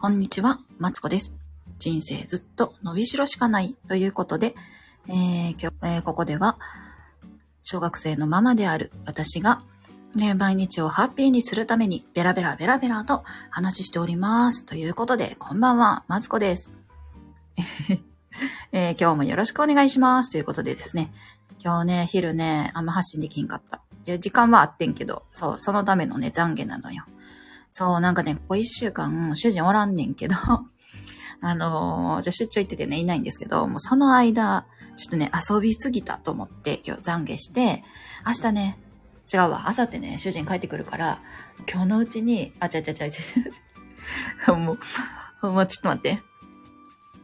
こんにちは、マツコです。人生ずっと伸びしろしかないということで、えー今日えーここでは、小学生のママである私が、ね、毎日をハッピーにするために、ベラベラベラベラと話しております。ということで、こんばんは、マツコです。えー今日もよろしくお願いします。ということでですね、今日ね、昼ね、あんま発信できんかった。いや、時間はあってんけど、そう、そのためのね、懺悔なのよ。そう、なんかね、ここ一週間、主人おらんねんけど、あのーじゃあ出張行っててね、いないんですけど、もうその間、ちょっとね、遊びすぎたと思って、今日懺悔して、明日ね、違うわ、明後日ね、主人帰ってくるから、今日のうちに、あ、ちゃうちゃちゃちゃちゃ、もう、もうちょっと待って。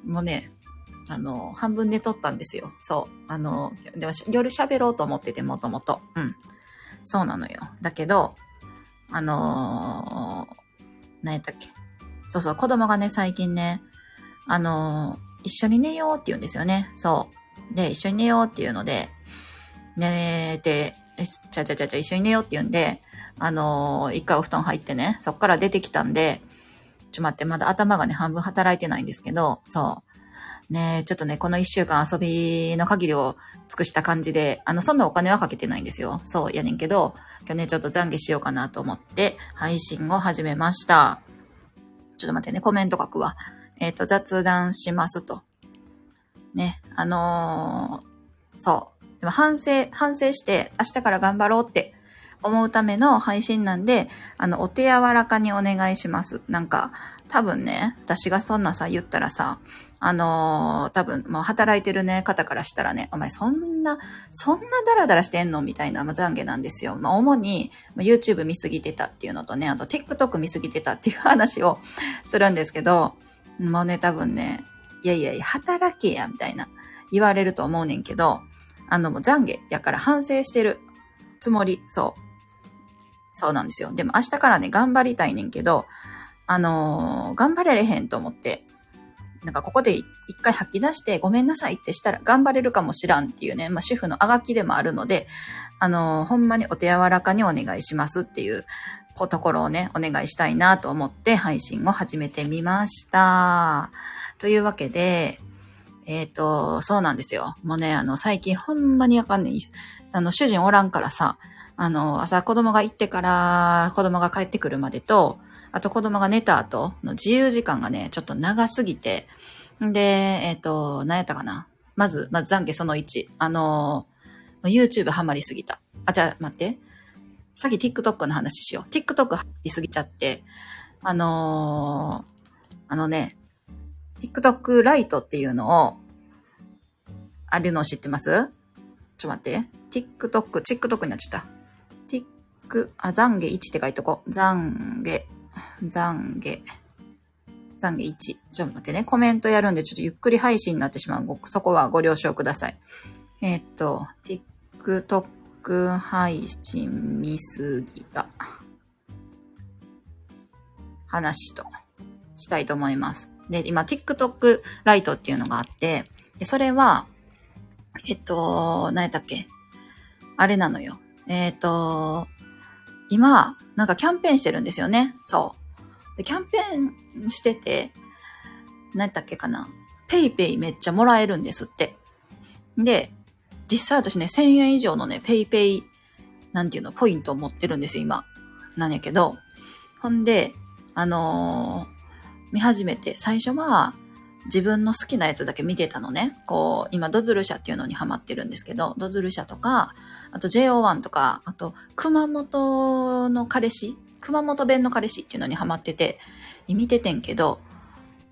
もうね、あの、半分寝とったんですよ。そう。あの、でも夜喋ろうと思ってて、もともと。うん。そうなのよ。だけど、あのー、何やったっけ。そうそう、子供がね、最近ね、あのー一緒に寝ようって言うんですよね。そう。で、一緒に寝ようっていうので、寝て、ちゃちゃちゃちゃ一緒に寝ようって言うんで、あのー一回お布団入ってね、そっから出てきたんで、ちょっと待って、まだ頭がね、半分働いてないんですけど、そう。ねちょっとね、この一週間遊びの限りを尽くした感じで、あの、そんなお金はかけてないんですよ。そう、やねんけど、今日ね、ちょっと懺悔しようかなと思って、配信を始めました。ちょっと待ってね、コメント書くわ。えっ、と、雑談しますと。ね、あのーそう。でも反省、反省して、明日から頑張ろうって思うための配信なんで、あの、お手柔らかにお願いします。なんか、多分ね、私がそんなさ、言ったらさ、あのー多分、もう働いてるね、方からしたらね、お前そんな、そんなダラダラしてんのみたいな、まあ、懺悔なんですよ。まあ、主に、YouTube 見すぎてたっていうのとね、あと TikTok 見すぎてたっていう話を するんですけど、もうね、多分ね、いやいやいや、働けや、みたいな、言われると思うねんけど、あの、もう懺悔やから反省してるつもり、そう。そうなんですよ。でも明日からね、頑張りたいねんけど、あのー頑張れれへんと思って、なんかここで一回吐き出してごめんなさいってしたら頑張れるかもしらんっていうね、まあ主婦のあがきでもあるので、あのほんまにお手柔らかにお願いしますっていうところをね、お願いしたいなと思って配信を始めてみました。というわけで、えっ、と、そうなんですよ。もうね、あの、最近ほんまにあかんねん。あの、主人おらんからさ、あの、朝子供が行ってから子供が帰ってくるまでと、あと子供が寝た後の自由時間がね、ちょっと長すぎて、んで、えっ、と、何やったかな。まず、まず懺悔その1。あの、YouTube ハマりすぎた。あ、じゃあ待って。さっき TikTok の話しよう。TikTok ハマりすぎちゃって、あのーあのね、TikTok ライトっていうのを、あるの知ってます？ちょっと待って。TikTok、TikTok になっちゃった。Tik、あ、懺悔1って書いとこう。懺悔、懺悔、懺悔1。ちょっと待ってね。コメントやるんで、ちょっとゆっくり配信になってしまう。そこはご了承ください。えーっと、TikTok 配信見すぎた。話としたいと思います。で、今 TikTok ライトっていうのがあって、でそれは、えっと、何やったっけ？あれなのよ。えっと、今、なんかキャンペーンしてるんですよね。そう。で、キャンペーンしてて、何やったっけかな。ペイペイめっちゃもらえるんですって。で、実際私ね、1000円以上のね、ペイペイ、なんていうの、ポイントを持ってるんですよ、今。なんやけど。ほんで、あのー見始めて、最初は、自分の好きなやつだけ見てたのね。こう、今、ドズル社っていうのにハマってるんですけど、ドズル社とか、あと JO1 とか、あと、熊本の彼氏熊本弁の彼氏っていうのにハマってて、見ててんけど、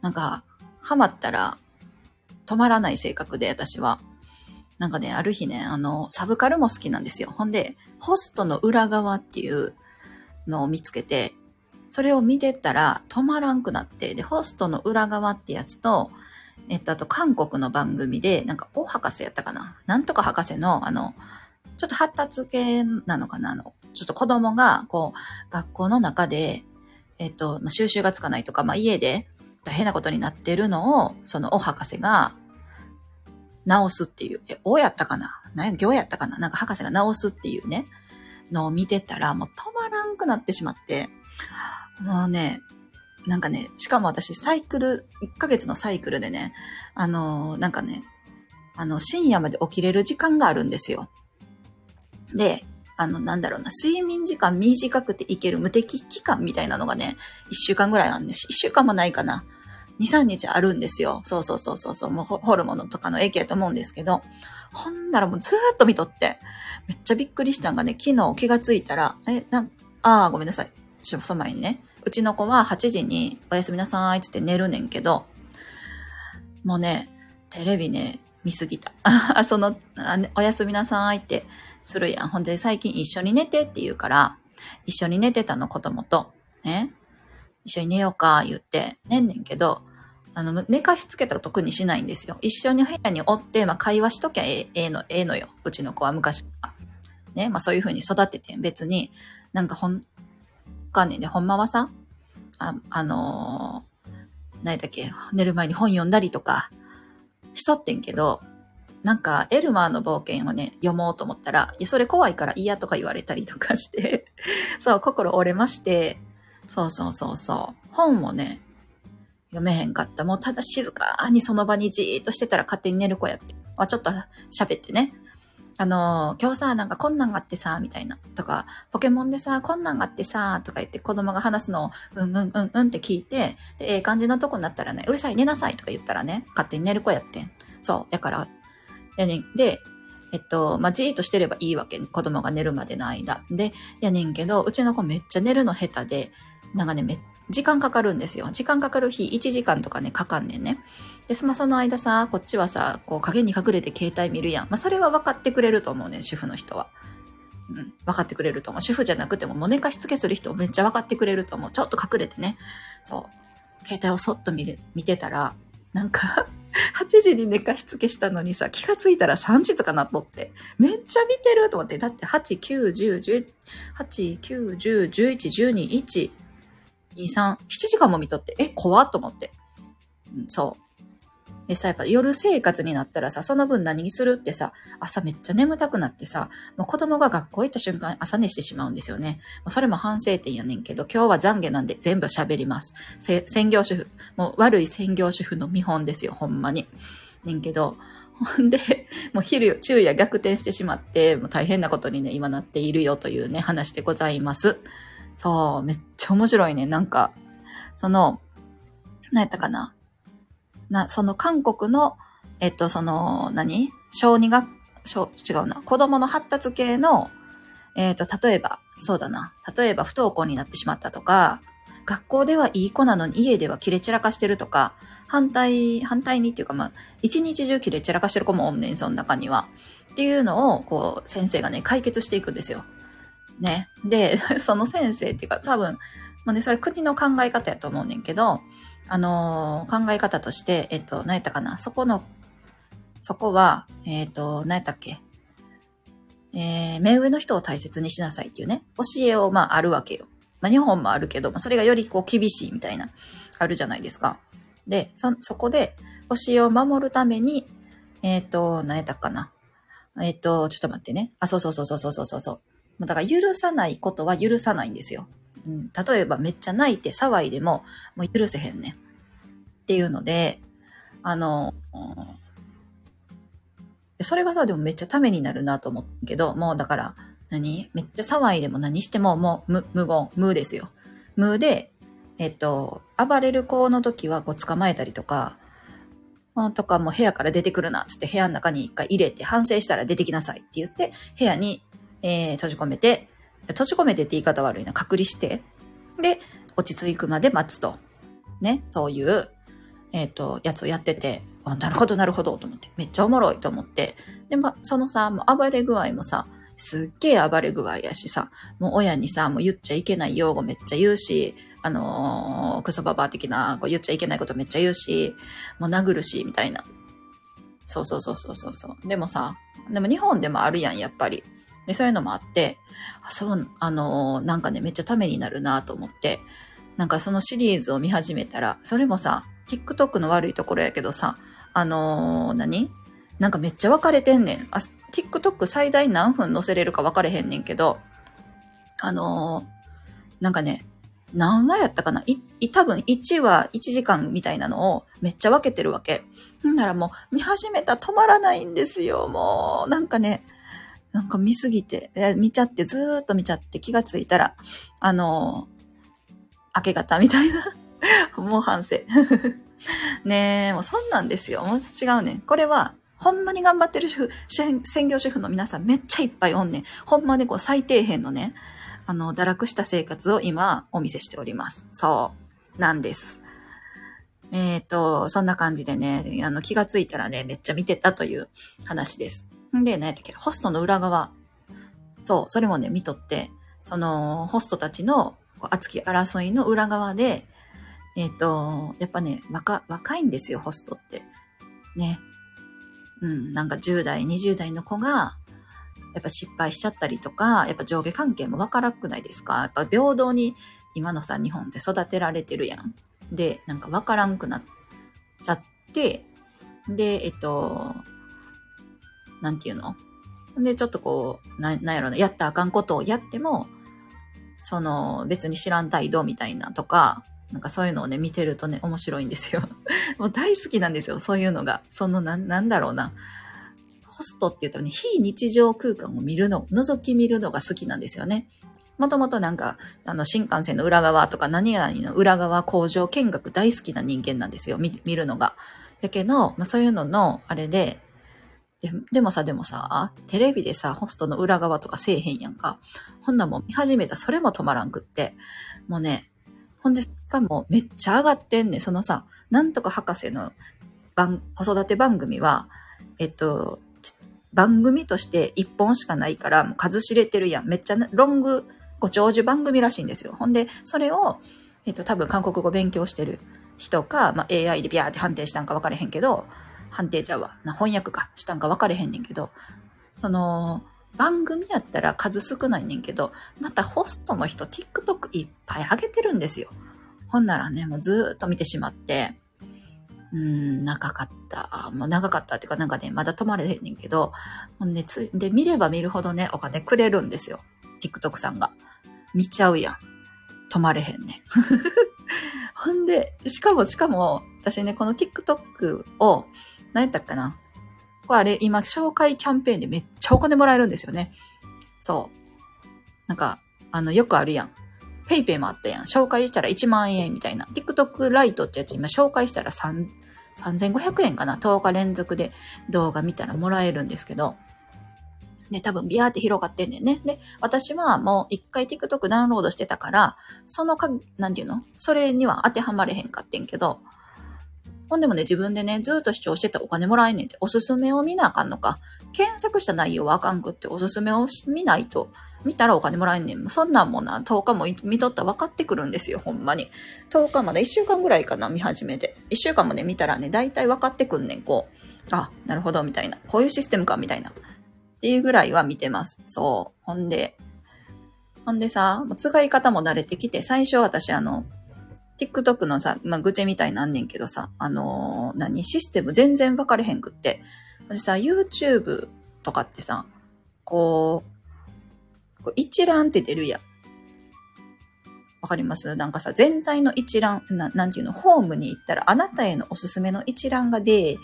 なんか、ハマったら、止まらない性格で、私は。なんかね、ある日ね、あの、サブカルも好きなんですよ。ほんで、ホストの裏側っていうのを見つけて、それを見てたら止まらんくなって、で、ホストの裏側ってやつと、えっと、あと韓国の番組で、なんか、大博士やったかななんとか博士の、あの、ちょっと発達系なのかな？あの、ちょっと子供が、こう、学校の中で、えっと、まあ、収集がつかないとか、まあ、家で大変なことになってるのを、その、大博士が、直すっていう、え、おやったかな？何や、行やったかな？なんか博士が直すっていうね、のを見てたら、もう止まらんくなってしまって、もうね、なんかね、しかも私サイクル、1ヶ月のサイクルでね、あの、なんかね、あの、深夜まで起きれる時間があるんですよ。で、あの、なんだろうな、睡眠時間短くていける無敵期間みたいなのがね、1週間ぐらいなんです。1週間もないかな。2、3日あるんですよ。そうそうそうそうそう。もうホルモンとかの影響やと思うんですけど、ほんならもうずーっと見とって、めっちゃびっくりしたんがね、昨日気がついたら、え、なん、あーごめんなさい。ちょ、その前にね、うちの子は8時におやすみなさいって言って寝るねんけど、もうね、テレビね、見すぎた。そのおやすみなさいってするやん。ほんで最近一緒に寝てって言うから、一緒に寝てたの子供と、ね。一緒に寝ようか言って寝んねんけど、あの、寝かしつけたら特にしないんですよ。一緒に部屋におって、まあ、会話しときゃええの、ええのよ。うちの子は昔は。ね。まあ、そういう風に育てて、別に、なんかほん、かんねんで、ほんまはさ、あ、あのー、何だっけ、寝る前に本読んだりとか、しとってんけど、なんか、エルマーの冒険をね、読もうと思ったら、いや、それ怖いから嫌とか言われたりとかして そう、心折れまして、そうそうそうそう、本もね、読めへんかった。もうただ静かにその場にじーっとしてたら勝手に寝る子やって。あ、ちょっと喋ってね。あの、今日さ、なんかこんなんがあってさ、みたいな。とか、ポケモンでさ、こんなんがあってさ、とか言って子供が話すのを、うんうんうんうんって聞いて、で、ええ感じのとこになったらね、うるさい、寝なさいとか言ったらね、勝手に寝る子やってん。そう。やから、やねん。で、えっと、まあ、じーっとしてればいいわけ。子供が寝るまでの間。で、やねんけど、うちの子めっちゃ寝るの下手で、なんかね、め時間かかるんですよ。時間かかる日、1時間とかね、かかんねんね。で、そのその間さ、こっちはさ、こう影に隠れて携帯見るやん。まあ、それは分かってくれると思うね、主婦の人は。うん、分かってくれると思う。主婦じゃなくても、もう寝かしつけする人めっちゃ分かってくれると思う。ちょっと隠れてね。そう。携帯をそっと見る、見てたら、なんか 8時に寝かしつけしたのにさ、気がついたら3時とかなっとって、めっちゃ見てると思って、だって8、9、10、10、8、9、10、11、12、1、2、3、7時間も見とって、え、怖っと思って。うん、そう。でさ、やっぱ夜生活になったらさ、その分何にするってさ、朝めっちゃ眠たくなってさ、もう子供が学校行った瞬間朝寝してしまうんですよね。もうそれも反省点やねんけど、今日は懺悔なんで全部喋ります。専業主婦。もう悪い専業主婦の見本ですよ、ほんまに。ねんけど、ほんで、もう昼、昼夜逆転してしまって、もう大変なことにね、今なっているよというね、話でございます。そう、めっちゃ面白いね。なんか、その、何やったかな。な、その韓国の、えっと、その、何？小児学、小、違うな。子供の発達系の、えっと、例えば、そうだな。例えば不登校になってしまったとか、学校ではいい子なのに家では切れ散らかしてるとか、反対、反対にっていうかまあ、一日中切れ散らかしてる子もおんねん、その中には。っていうのを、こう、先生がね、解決していくんですよ。ね。で、その先生っていうか、多分、まあね、それ国の考え方やと思うねんけど、あのー、考え方として、えっと、何やったかなそこの、そこは、えっと、何やったっけえー、目上の人を大切にしなさいっていうね、教えを、まあ、あるわけよ。まあ、日本もあるけど、まあ、それがよりこう、厳しいみたいな、あるじゃないですか。で、そ、そこで、教えを守るために、えっ、ー、と、何やったかなえっ、ー、と、ちょっと待ってね。あ、そうそうそうそうそうそうそう。だから許さないことは許さないんですよ。うん、例えばめっちゃ泣いて騒いでも、もう許せへんね。っていうので、あの、それはさ、でもめっちゃためになるなと思うけど、もうだから、何？めっちゃ騒いでも何してももう無無言、無ですよ。無で、えっと、暴れる子の時はこう捕まえたりとか、とかもう部屋から出てくるな、つって部屋の中に一回入れて反省したら出てきなさいって言って、部屋にえー、閉じ込めて、閉じ込めてって言い方悪いな、隔離して、で、落ち着くまで待つと。ね、そういう、えっ、ー、と、やつをやってて、あ、なるほど、なるほど、と思って、めっちゃおもろいと思って。で、まそのさ、もう暴れ具合もさ、すっげえ暴れ具合やしさ、もう親にさ、もう言っちゃいけない用語めっちゃ言うし、あのー、クソババア的な、こう言っちゃいけないことめっちゃ言うし、もう殴るし、みたいな。そうそうそうそうそう。でもさ、でも日本でもあるやん、やっぱり。で、そういうのもあって、あそう、あのー、なんかね、めっちゃためになるなと思って、なんかそのシリーズを見始めたら、それもさ、TikTok の悪いところやけどさ、あのー、何？なんかめっちゃ分かれてんねん。あ、TikTok 最大何分載せれるか分かれへんねんけど、あのー、なんかね、何話やったかな？い多分1話1時間みたいなのをめっちゃ分けてるわけ。んならもう見始めた止まらないんですよ。もう、なんかね、なんか見すぎて、見ちゃってずーっと見ちゃって気がついたら、あの明け方みたいな。もう反省。ねえ、もうそんなんですよ。もう違うねこれは、ほんまに頑張ってる主婦、専業主婦の皆さんめっちゃいっぱいおんねん。ほんまにこう最底辺のね、あの、堕落した生活を今お見せしております。そう。なんです。えっ、ー、と、そんな感じでね、あの、気がついたらね、めっちゃ見てたという話です。んで、何やったっけ、ホストの裏側。そう、それもね、見とって、その、ホストたちの熱き争いの裏側で、えっ、ー、と、やっぱね、若、若いんですよ、ホストって。ね。うん、なんか10代、20代の子が、やっぱ失敗しちゃったりとか、やっぱ上下関係もわからくないですか？やっぱ平等に今のさ、日本って育てられてるやん。で、なんかわからんくなっちゃって、で、えっと、なんていうの？で、ちょっとこう、な、なんやろな、やったあかんことをやっても、その、別に知らん態度みたいなとか、なんかそういうのをね、見てるとね、面白いんですよ。もう大好きなんですよ、そういうのが。その、な、なんだろうな。ホストって言ったらね、非日常空間を見るの、覗き見るのが好きなんですよね。もともとなんか、あの、新幹線の裏側とか何々の裏側工場見学大好きな人間なんですよ。見見るのが。やけど、まあ、そういうのの、あれで、ででもさ、でもさ、テレビでさ、ホストの裏側とかせえへんやんか。ほんなもん見始めたそれも止まらんくって。もうね、ほんで、しかもめっちゃ上がってんねそのさ、なんとか博士の番、子育て番組は、えっと、番組として一本しかないから、数知れてるやん。めっちゃロングご長寿番組らしいんですよ。ほんで、それを、えっと、多分韓国語勉強してる人か、まあ、AI でビャーって判定したんか分かれへんけど、判定ちゃうわ。な翻訳かしたんか分かれへんねんけど、その、番組やったら数少ないねんけど、またホストの人 TikTok いっぱい上げてるんですよ。ほんならね、もうずーっと見てしまって、うん、長かった。もう長かったっていうかなんかね、まだ止まれへんねんけど、ほんで、つ、で、見れば見るほどね、お金くれるんですよ。TikTok さんが。見ちゃうやん。止まれへんね。ほんで、しかも、しかも、私ね、この TikTok を、何やったっかな？これあれ、今、紹介キャンペーンでめっちゃお金もらえるんですよね。そう。なんか、あの、よくあるやん。ペイペイもあったやん。紹介したら1万円みたいな。TikTok ライトってやつ今紹介したら3、3500円かな ?10 日連続で動画見たらもらえるんですけど。ね、多分ビャーって広がってんねんね。で、私はもう一回 TikTok ダウンロードしてたから、そのか、なんていうの？それには当てはまれへんかってんけど、ほんでもね、自分でね、ずっと視聴してたお金もらえんねんって、おすすめを見なあかんのか。検索した内容はあかんくって、おすすめを見ないと、見たらお金もらえんねん。そんなんもな、10日も見とったら分かってくるんですよ、ほんまに。10日まだ1週間ぐらいかな、見始めて。1週間もね、見たらね、大体分かってくんねん、こう。あ、なるほど、みたいな。こういうシステムか、みたいな。っていうぐらいは見てます。そう。ほんで、ほんでさ、使い方も慣れてきて、最初私あの、TikTok のさ、まあ、愚痴みたいなんねんけどさ、あのー、何、システム全然分かれへんくって。私さ、YouTube とかってさ、こう、こう一覧って出るやん。わかります？なんかさ、全体の一覧、ななんていうの、ホームに行ったら、あなたへのおすすめの一覧がで、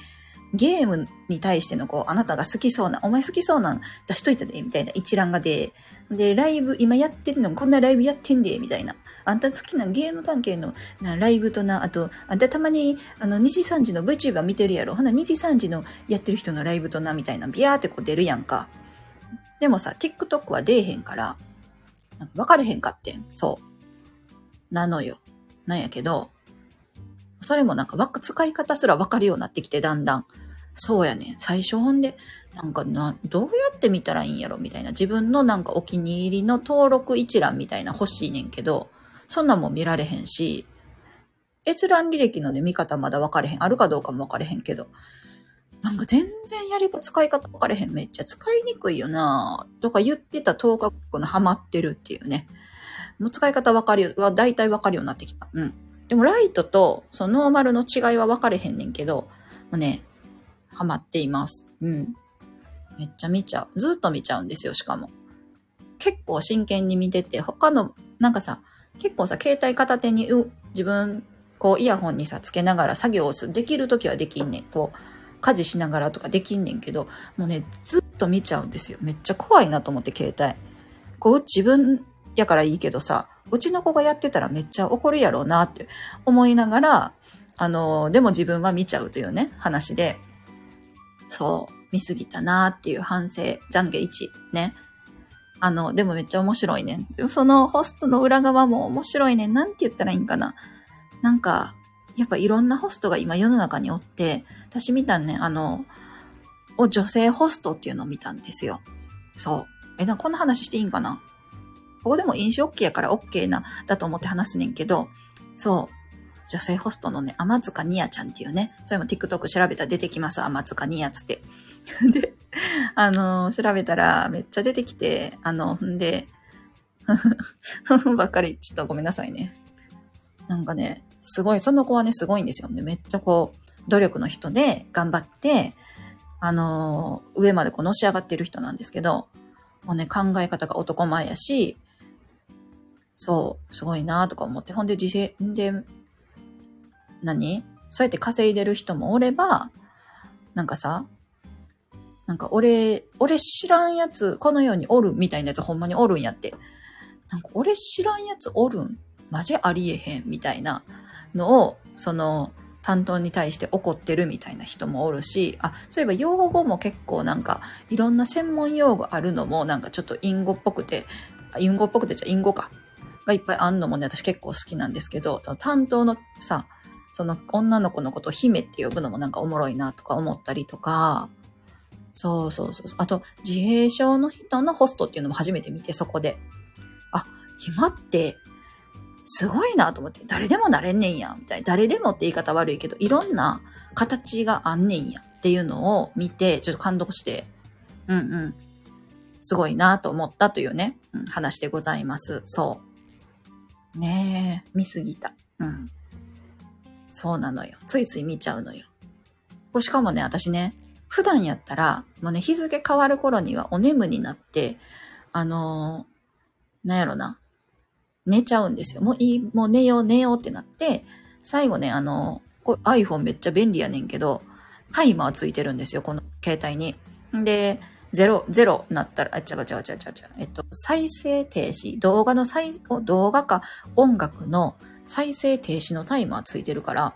ゲームに対してのこう、あなたが好きそうな、お前好きそうなん出しといたで、みたいな一覧がで、で、ライブ、今やってるの、こんなライブやってんで、みたいな。あんた好きなゲーム関係のなライブとな、あと、あんたたまに、あの、2時3時の VTuber 見てるやろ。ほな、2時3時のやってる人のライブとな、みたいな、ビャーってこう出るやんか。でもさ、TikTok は出えへんから、なんか分かれへんかってん。そう。なのよ。なんやけど、それもなんか、使い方すら分かるようになってきて、だんだん。そうやねん。最初ほんで、なんかな、どうやって見たらいいんやろみたいな。自分のなんかお気に入りの登録一覧みたいな欲しいねんけど、そんなんも見られへんし、閲覧履歴のね、見方まだ分かれへん。あるかどうかも分かれへんけど。なんか全然やり方、使い方分かれへん。めっちゃ使いにくいよなとか言ってた10日後のハマってるっていうね。もう使い方分かるよ、は大体分かるようになってきた。うん。でもライトとそのノーマルの違いは分かれへんねんけど、もうね、ハマっています。うん。めっちゃ見ちゃう。ずっと見ちゃうんですよ、しかも。結構真剣に見てて、他の、なんかさ、結構さ、携帯片手に自分、こうイヤホンにさ、つけながら作業をするできるときはできんねん。こう、家事しながらとかできんねんけど、もうね、ずっと見ちゃうんですよ。めっちゃ怖いなと思って携帯。こう自分やからいいけどさ、うちの子がやってたらめっちゃ怒るやろうなって思いながら、あの、でも自分は見ちゃうというね、話で、そう、見すぎたなっていう反省、懺悔1、ね。あの、でもめっちゃ面白いねでもそのホストの裏側も面白いねんなんて言ったらいいんかな。なんか、やっぱいろんなホストが今世の中におって、私見たね、あの、を女性ホストっていうのを見たんですよ。そう。え、な、こんな話していいんかなここでも飲酒 OK やから OK な、だと思って話すねんけど、そう。女性ホストのね、甘塚ニアちゃんっていうね、それも TikTok 調べたら出てきます、甘塚ニアつって。で、あの、調べたらめっちゃ出てきて、あの、んで、ふ ふばっかり、ちょっとごめんなさいね。なんかね、すごい、その子はね、すごいんですよね。めっちゃこう、努力の人で頑張って、あの上までこうのし上がってる人なんですけど、もうね、考え方が男前やし、そう、すごいなとか思って、ほんで自制、で、何？そうやって稼いでる人もおれば、なんかさ、なんか俺、俺知らんやつ、この世におるみたいなやつほんまにおるんやって。なんか俺知らんやつおるん？マジありえへんみたいなのを、その、担当に対して怒ってるみたいな人もおるし、あ、そういえば用語も結構なんか、いろんな専門用語あるのもなんかちょっと隠語っぽくて、隠語っぽくてじゃ隠語か。がいっぱいあんのもね、私結構好きなんですけど、担当のさ、その女の子のことを姫って呼ぶのもなんかおもろいなとか思ったりとか、そうそうそう。あと、自閉症の人のホストっていうのも初めて見て、そこで。あ、今って、すごいなと思って、誰でもなれんねんや、みたいな。誰でもって言い方悪いけど、いろんな形があんねんやっていうのを見て、ちょっと感動して、うんうん。すごいなと思ったというね、うん、話でございます。そう。ねえ、見すぎた。うん。そうなのよ。ついつい見ちゃうのよ。しかもね、私ね、普段やったら、もうね、日付変わる頃にはお眠になって、あのー、なんやろな、寝ちゃうんですよ。もういい、もう寝よう寝ようってなって、最後ね、あのー、こ iPhone めっちゃ便利やねんけど、タイマーついてるんですよ、この携帯に。で、ゼロ、ゼロなったら、あ、ちゃがちゃがちゃがちゃちゃ。えっと、再生停止、動画の再、動画か音楽の再生停止のタイマーついてるから、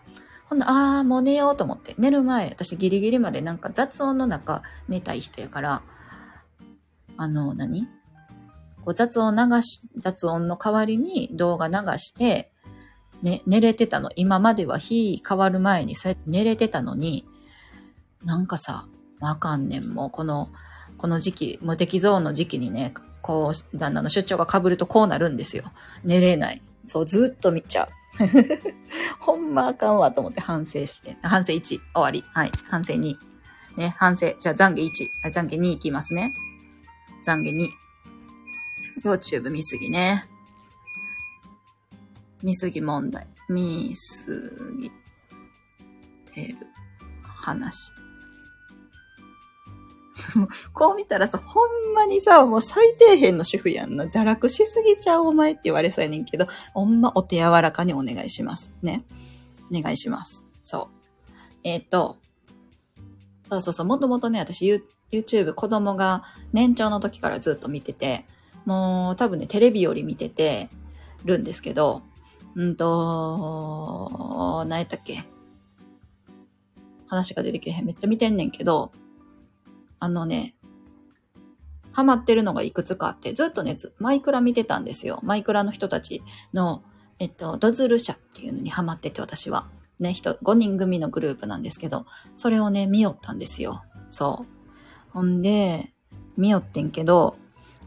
ほんで、ああ、もう寝ようと思って。寝る前、私ギリギリまでなんか雑音の中寝たい人やから、あの何、こう雑音流し、雑音の代わりに動画流して、ね、寝れてたの。今までは日変わる前にそうやって寝れてたのに、なんかさ、わかんねん。もうこの、この時期、無敵ゾーンの時期にね、こう、旦那の出張が被るとこうなるんですよ。寝れない。そう、ずっと見ちゃう。ほんまあかんわと思って反省して。反省1、終わり。はい。反省2。ね、反省。じゃあ懺悔1。懺悔2いきますね。懺悔2。YouTube 見すぎね。見すぎ問題。見すぎてる話。こう見たらさ、ほんまにさ、もう最底辺の主婦やんな。堕落しすぎちゃうお前って言われそうやねんけど、ほんまお手柔らかにお願いします。ね。お願いします。そう。えっ、ー、と、そうそうそう、もともとね、私 YouTube 子供が年長の時からずっと見てて、もう多分ね、テレビより見ててるんですけど、うんと、何やったっけ？話が出てけへん。めっちゃ見てんねんけど、あのね、ハマってるのがいくつかあって、ずっとね、マイクラ見てたんですよ。マイクラの人たちの、えっと、ドズル社っていうのにハマってて、私は。ね、人、5人組のグループなんですけど、それをね、見よったんですよ。そう。ほんで、見よってんけど、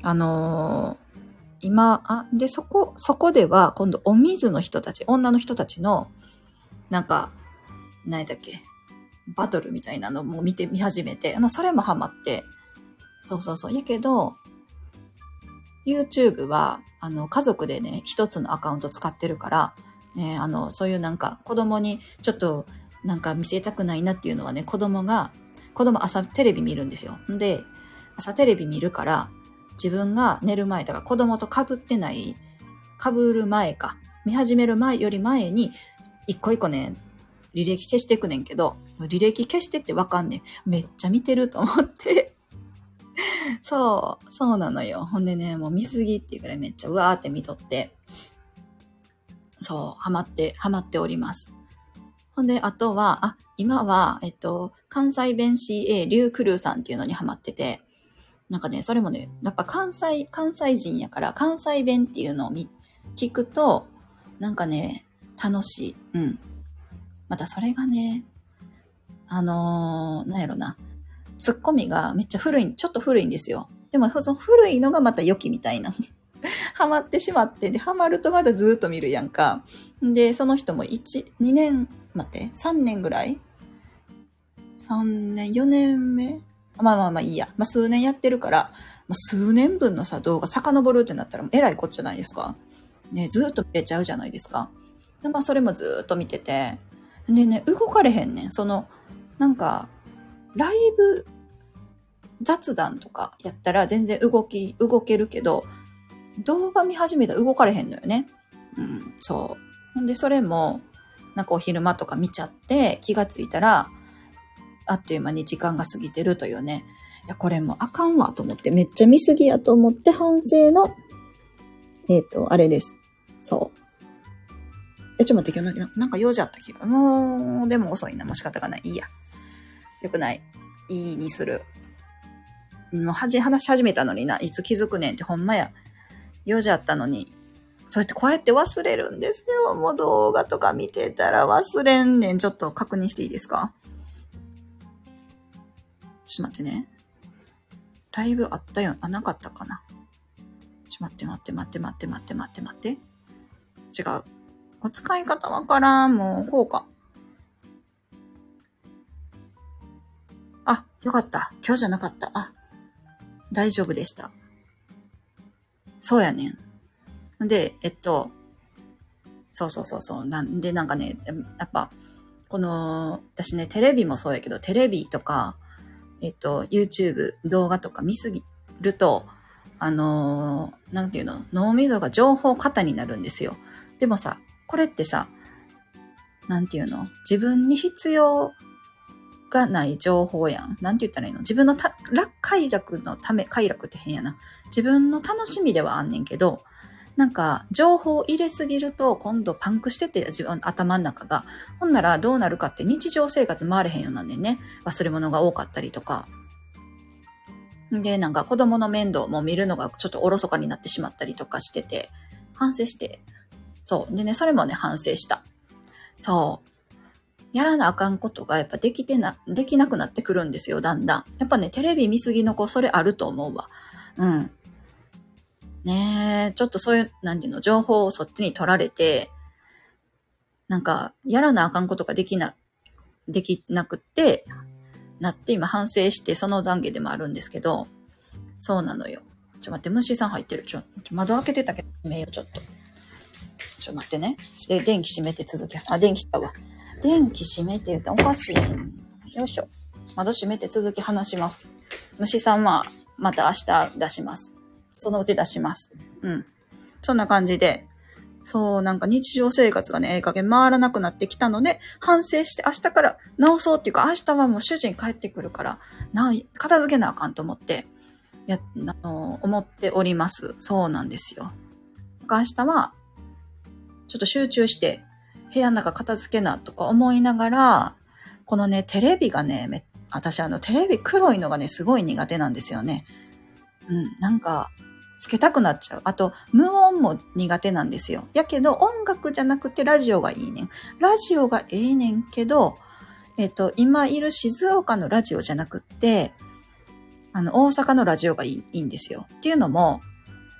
あのー、今、あ、で、そこ、そこでは、今度、お水の人たち、女の人たちの、なんか、何だっけ、バトルみたいなのも見て、見始めて、あの、それもハマって、そうそうそう。やけど、YouTube は、あの、家族でね、一つのアカウント使ってるから、ね、あの、そういうなんか、子供にちょっと、なんか見せたくないなっていうのはね、子供が、子供朝テレビ見るんですよ。で、朝テレビ見るから、自分が寝る前だから子供と被ってない被る前か、見始める前より前に、一個一個ね、履歴消していくねんけど、履歴消してってわかんねん。めっちゃ見てると思って。そう、そうなのよ。ほんでね、もう見すぎっていうぐらいめっちゃうわーって見とって、そう、ハマって、ハマっております。ほんで、あとは、あ、今は、えっと、関西弁 CA リュウクルーさんっていうのにハマってて、なんかね、それもね、やっぱ関西、関西人やから、関西弁っていうのを、聞くと、なんかね、楽しい。うん。またそれがね、あのー、なんやろな、ツッコミがめっちゃ古い、ちょっと古いんですよ。でも、その古いのがまた良きみたいな。ハマってしまって、で、ハマるとまだずっと見るやんか。で、その人も1、2年、待って、3年ぐらい ?3 年、4年目？まあまあまあいいや。まあ数年やってるから、まあ、数年分のさ、動画遡るってなったらえらいこっちゃないですか。ね、ずっと見れちゃうじゃないですか。でまあそれもずっと見てて。でね、動かれへんねん。その、なんか、ライブ雑談とかやったら全然動き、動けるけど、動画見始めたら動かれへんのよね。うん、そう。ほんで、それも、なんかお昼間とか見ちゃって、気がついたら、あっという間に時間が過ぎてるというね。いや、これもあかんわと思って、めっちゃ見すぎやと思って反省の、えっ、と、あれです。そう。え、ちょっと待って、今日ななんか用事あった気が。もう、でも遅いな。もう仕方がない。いいや。よくない。いいにする。もう、話し始めたのにな。いつ気づくねんってほんまや。用事あったのに。そうやってこうやって忘れるんですよ。もう動画とか見てたら忘れんねん。ちょっと確認していいですか？ちょっと待ってね。ライブあったよ。あ、なかったかな。ちょっと待って待って待って待って待って待って待って。違う。お使い方わからん。もう、こうか。あ、よかった。今日じゃなかった。あ、大丈夫でした。そうやねん。で、えっと、そうそうそうそう。なんで、なんかね、やっぱ、この、私ね、テレビもそうやけど、テレビとか、えっと、YouTube、動画とか見すぎると、あのーなんていうの、脳みそが情報過多になるんですよ。でもさ、これってさ、なんていうの自分に必要がない情報やん。なんて言ったらいいの？自分のた楽快楽のため、快楽って変やな。自分の楽しみではあんねんけど、なんか、情報入れすぎると、今度パンクしてて、自分、頭の中が。ほんなら、どうなるかって日常生活回れへんようなんねんね。忘れ物が多かったりとか。で、なんか子供の面倒も見るのがちょっとおろそかになってしまったりとかしてて、反省して。そう。でね、それもね、反省した。そう。やらなあかんことがやっぱできてな、できなくなってくるんですよ、だんだん。やっぱね、テレビ見すぎの子、それあると思うわ。うん。ねえ、ちょっとそういう、なんていうの、情報をそっちに取られて、なんか、やらなあかんことができな、できなくって、なって今反省してその懺悔でもあるんですけど、そうなのよ。ちょ、待って、虫さん入ってる。ちょ、ちょ窓開けてたけど、めよ、ちょっと。ちょ、待ってね。で、電気閉めて続き、あ、電気したわ。電気閉めて言うとおかしい。よいしょ。窓閉めて続き話します。虫さんは、また明日出します。そのうち出します。うん。そんな感じで、そう、なんか日常生活がね、ええ加減回らなくなってきたので、反省して明日から直そうっていうか、明日はもう主人帰ってくるから、な、片付けなあかんと思って、や、あの、思っております。そうなんですよ。明日は、ちょっと集中して、部屋の中片付けなとか思いながら、このね、テレビがね、め私あの、テレビ黒いのがね、すごい苦手なんですよね。うん、なんか、つけたくなっちゃう。あと、無音も苦手なんですよ。やけど、音楽じゃなくてラジオがいいねん。ラジオがええねんけど、えっと、今いる静岡のラジオじゃなくって、あの、大阪のラジオがいいいいんですよ。っていうのも、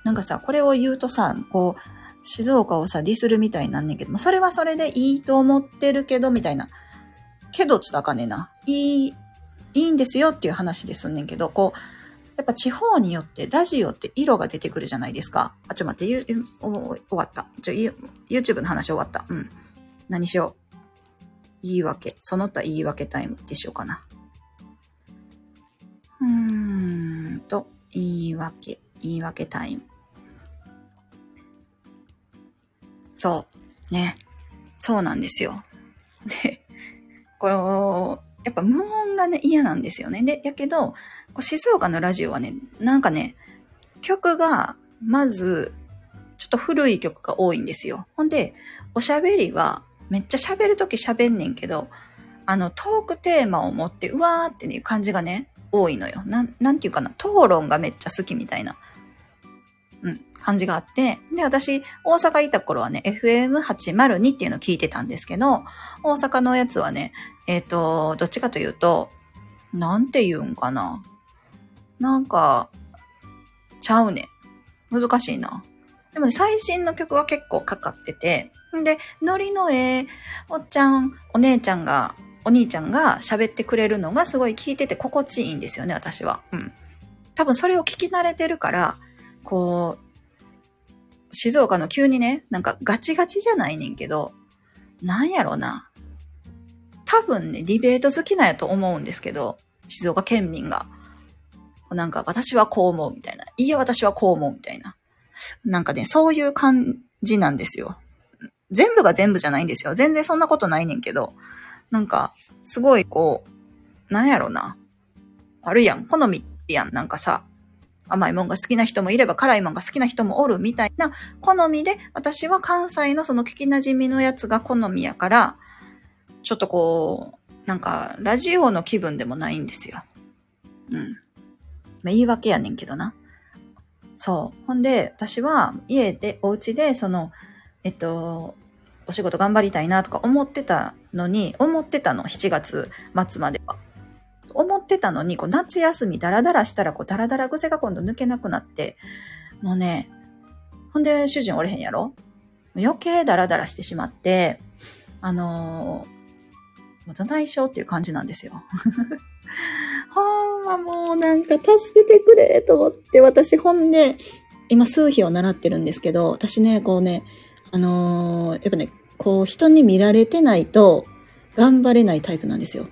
なんかさ、これを言うとさ、こう、静岡をさ、ディスるみたいになんねんけど、まあそれはそれでいいと思ってるけど、みたいな。けど、ちょっとあかねんな。いい、いいんですよっていう話ですんねんけど、こう、やっぱ地方によってラジオって色が出てくるじゃないですか。あ、ちょ、待って、ゆ、お終わった。ちょ、ゆ YouTube の話終わった。うん。何しよう。言い訳。その他言い訳タイムってしようかな。うーんと、言い訳。言い訳タイム。そう。ね。そうなんですよ。で、この、やっぱ無音がね、嫌なんですよね。で、やけど、こう静岡のラジオはね、なんかね、曲が、まず、ちょっと古い曲が多いんですよ。ほんで、おしゃべりは、めっちゃ喋るとき喋んねんけど、あの、トークテーマを持って、うわーっていう感じがね、多いのよ。なん、なんていうかな、討論がめっちゃ好きみたいな、うん、感じがあって、で、私、大阪いた頃はね、FM802 っていうのを聞いてたんですけど、大阪のやつはね、えっ、ー、と、どっちかというと、なんて言うんかな。なんか、ちゃうね。難しいな。でもね、最新の曲は結構かかってて、で、ノリのえおっちゃん、お姉ちゃんが、お兄ちゃんが喋ってくれるのがすごい聞いてて心地いいんですよね、私は。うん。多分それを聞き慣れてるから、こう、静岡の急にね、なんかガチガチじゃないねんけど、なんやろな。多分ね、ディベート好きなんやと思うんですけど、静岡県民が。なんか、私はこう思うみたいな。いや、私はこう思うみたいな。なんかね、そういう感じなんですよ。全部が全部じゃないんですよ。全然そんなことないねんけど。なんか、すごいこう、なんやろな。あるやん。好みやん。なんかさ、甘いもんが好きな人もいれば辛いもんが好きな人もおるみたいな好みで、私は関西のその聞き馴染みのやつが好みやから、ちょっとこう、なんか、ラジオの気分でもないんですよ。うん。まあ、言い訳やねんけどな。そう。ほんで、私は家で、お家で、その、えっと、お仕事頑張りたいなとか思ってたのに、思ってたの、7月末までは。思ってたのに、こう夏休みダラダラしたら、こうダラダラ癖が今度抜けなくなって、もうね、ほんで主人おれへんやろ？余計ダラダラしてしまって、あのー、どないしようっていう感じなんですよ。ほんまもうなんか助けてくれと思って、私ほんで、今数秘を習ってるんですけど、私ね、こうね、あのー、やっぱね、こう人に見られてないと頑張れないタイプなんですよ。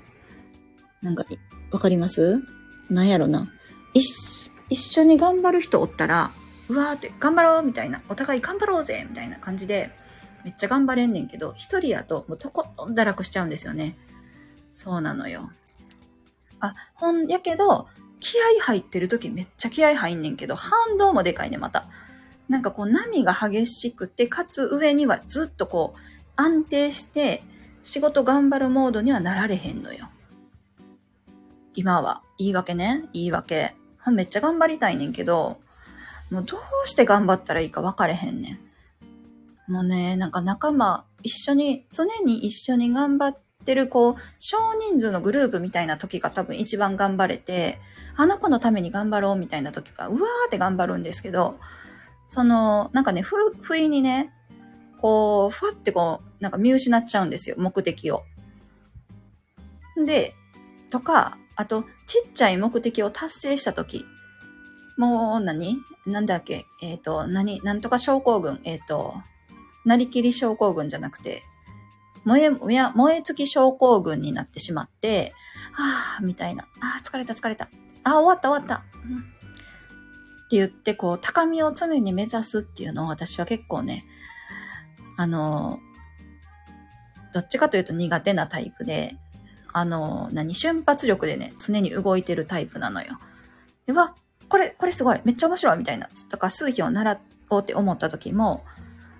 なんか、わかります？なんやろな。一、緒に頑張る人おったら、うわーって、頑張ろうみたいな、お互い頑張ろうぜみたいな感じで、めっちゃ頑張れんねんけど、一人やと、もうとことん堕落しちゃうんですよね。そうなのよ。あ、ほん、やけど、気合入ってる時めっちゃ気合入んねんけど、反動もでかいね、また。なんかこう波が激しくて、かつ上にはずっとこう安定して仕事頑張るモードにはなられへんのよ。今は。言い訳ね。言い訳。めっちゃ頑張りたいねんけど、もうどうして頑張ったらいいか分かれへんねん。もうね、なんか仲間、一緒に、常に一緒に頑張ってる、こう、少人数のグループみたいな時が多分一番頑張れて、あの子のために頑張ろうみたいな時は、うわーって頑張るんですけど、その、なんかね、ふ、不意にね、こう、ふわってこう、なんか見失っちゃうんですよ、目的を。で、とか、あと、ちっちゃい目的を達成したとき、もう何？なんだっけ？えっ、ー、と、何？なんとか症候群えっ、ー、と、なりきり症候群じゃなくて、燃え、燃え尽き症候群になってしまって、はぁ、みたいな。ああ疲れた疲れた。あ終わった終わった。って言って、こう、高みを常に目指すっていうのを私は結構ね、あの、どっちかというと苦手なタイプで、あの、何、瞬発力でね、常に動いてるタイプなのよ。では、これ、これすごい、めっちゃ面白いみたいな。とか、数秘を習おうって思った時も、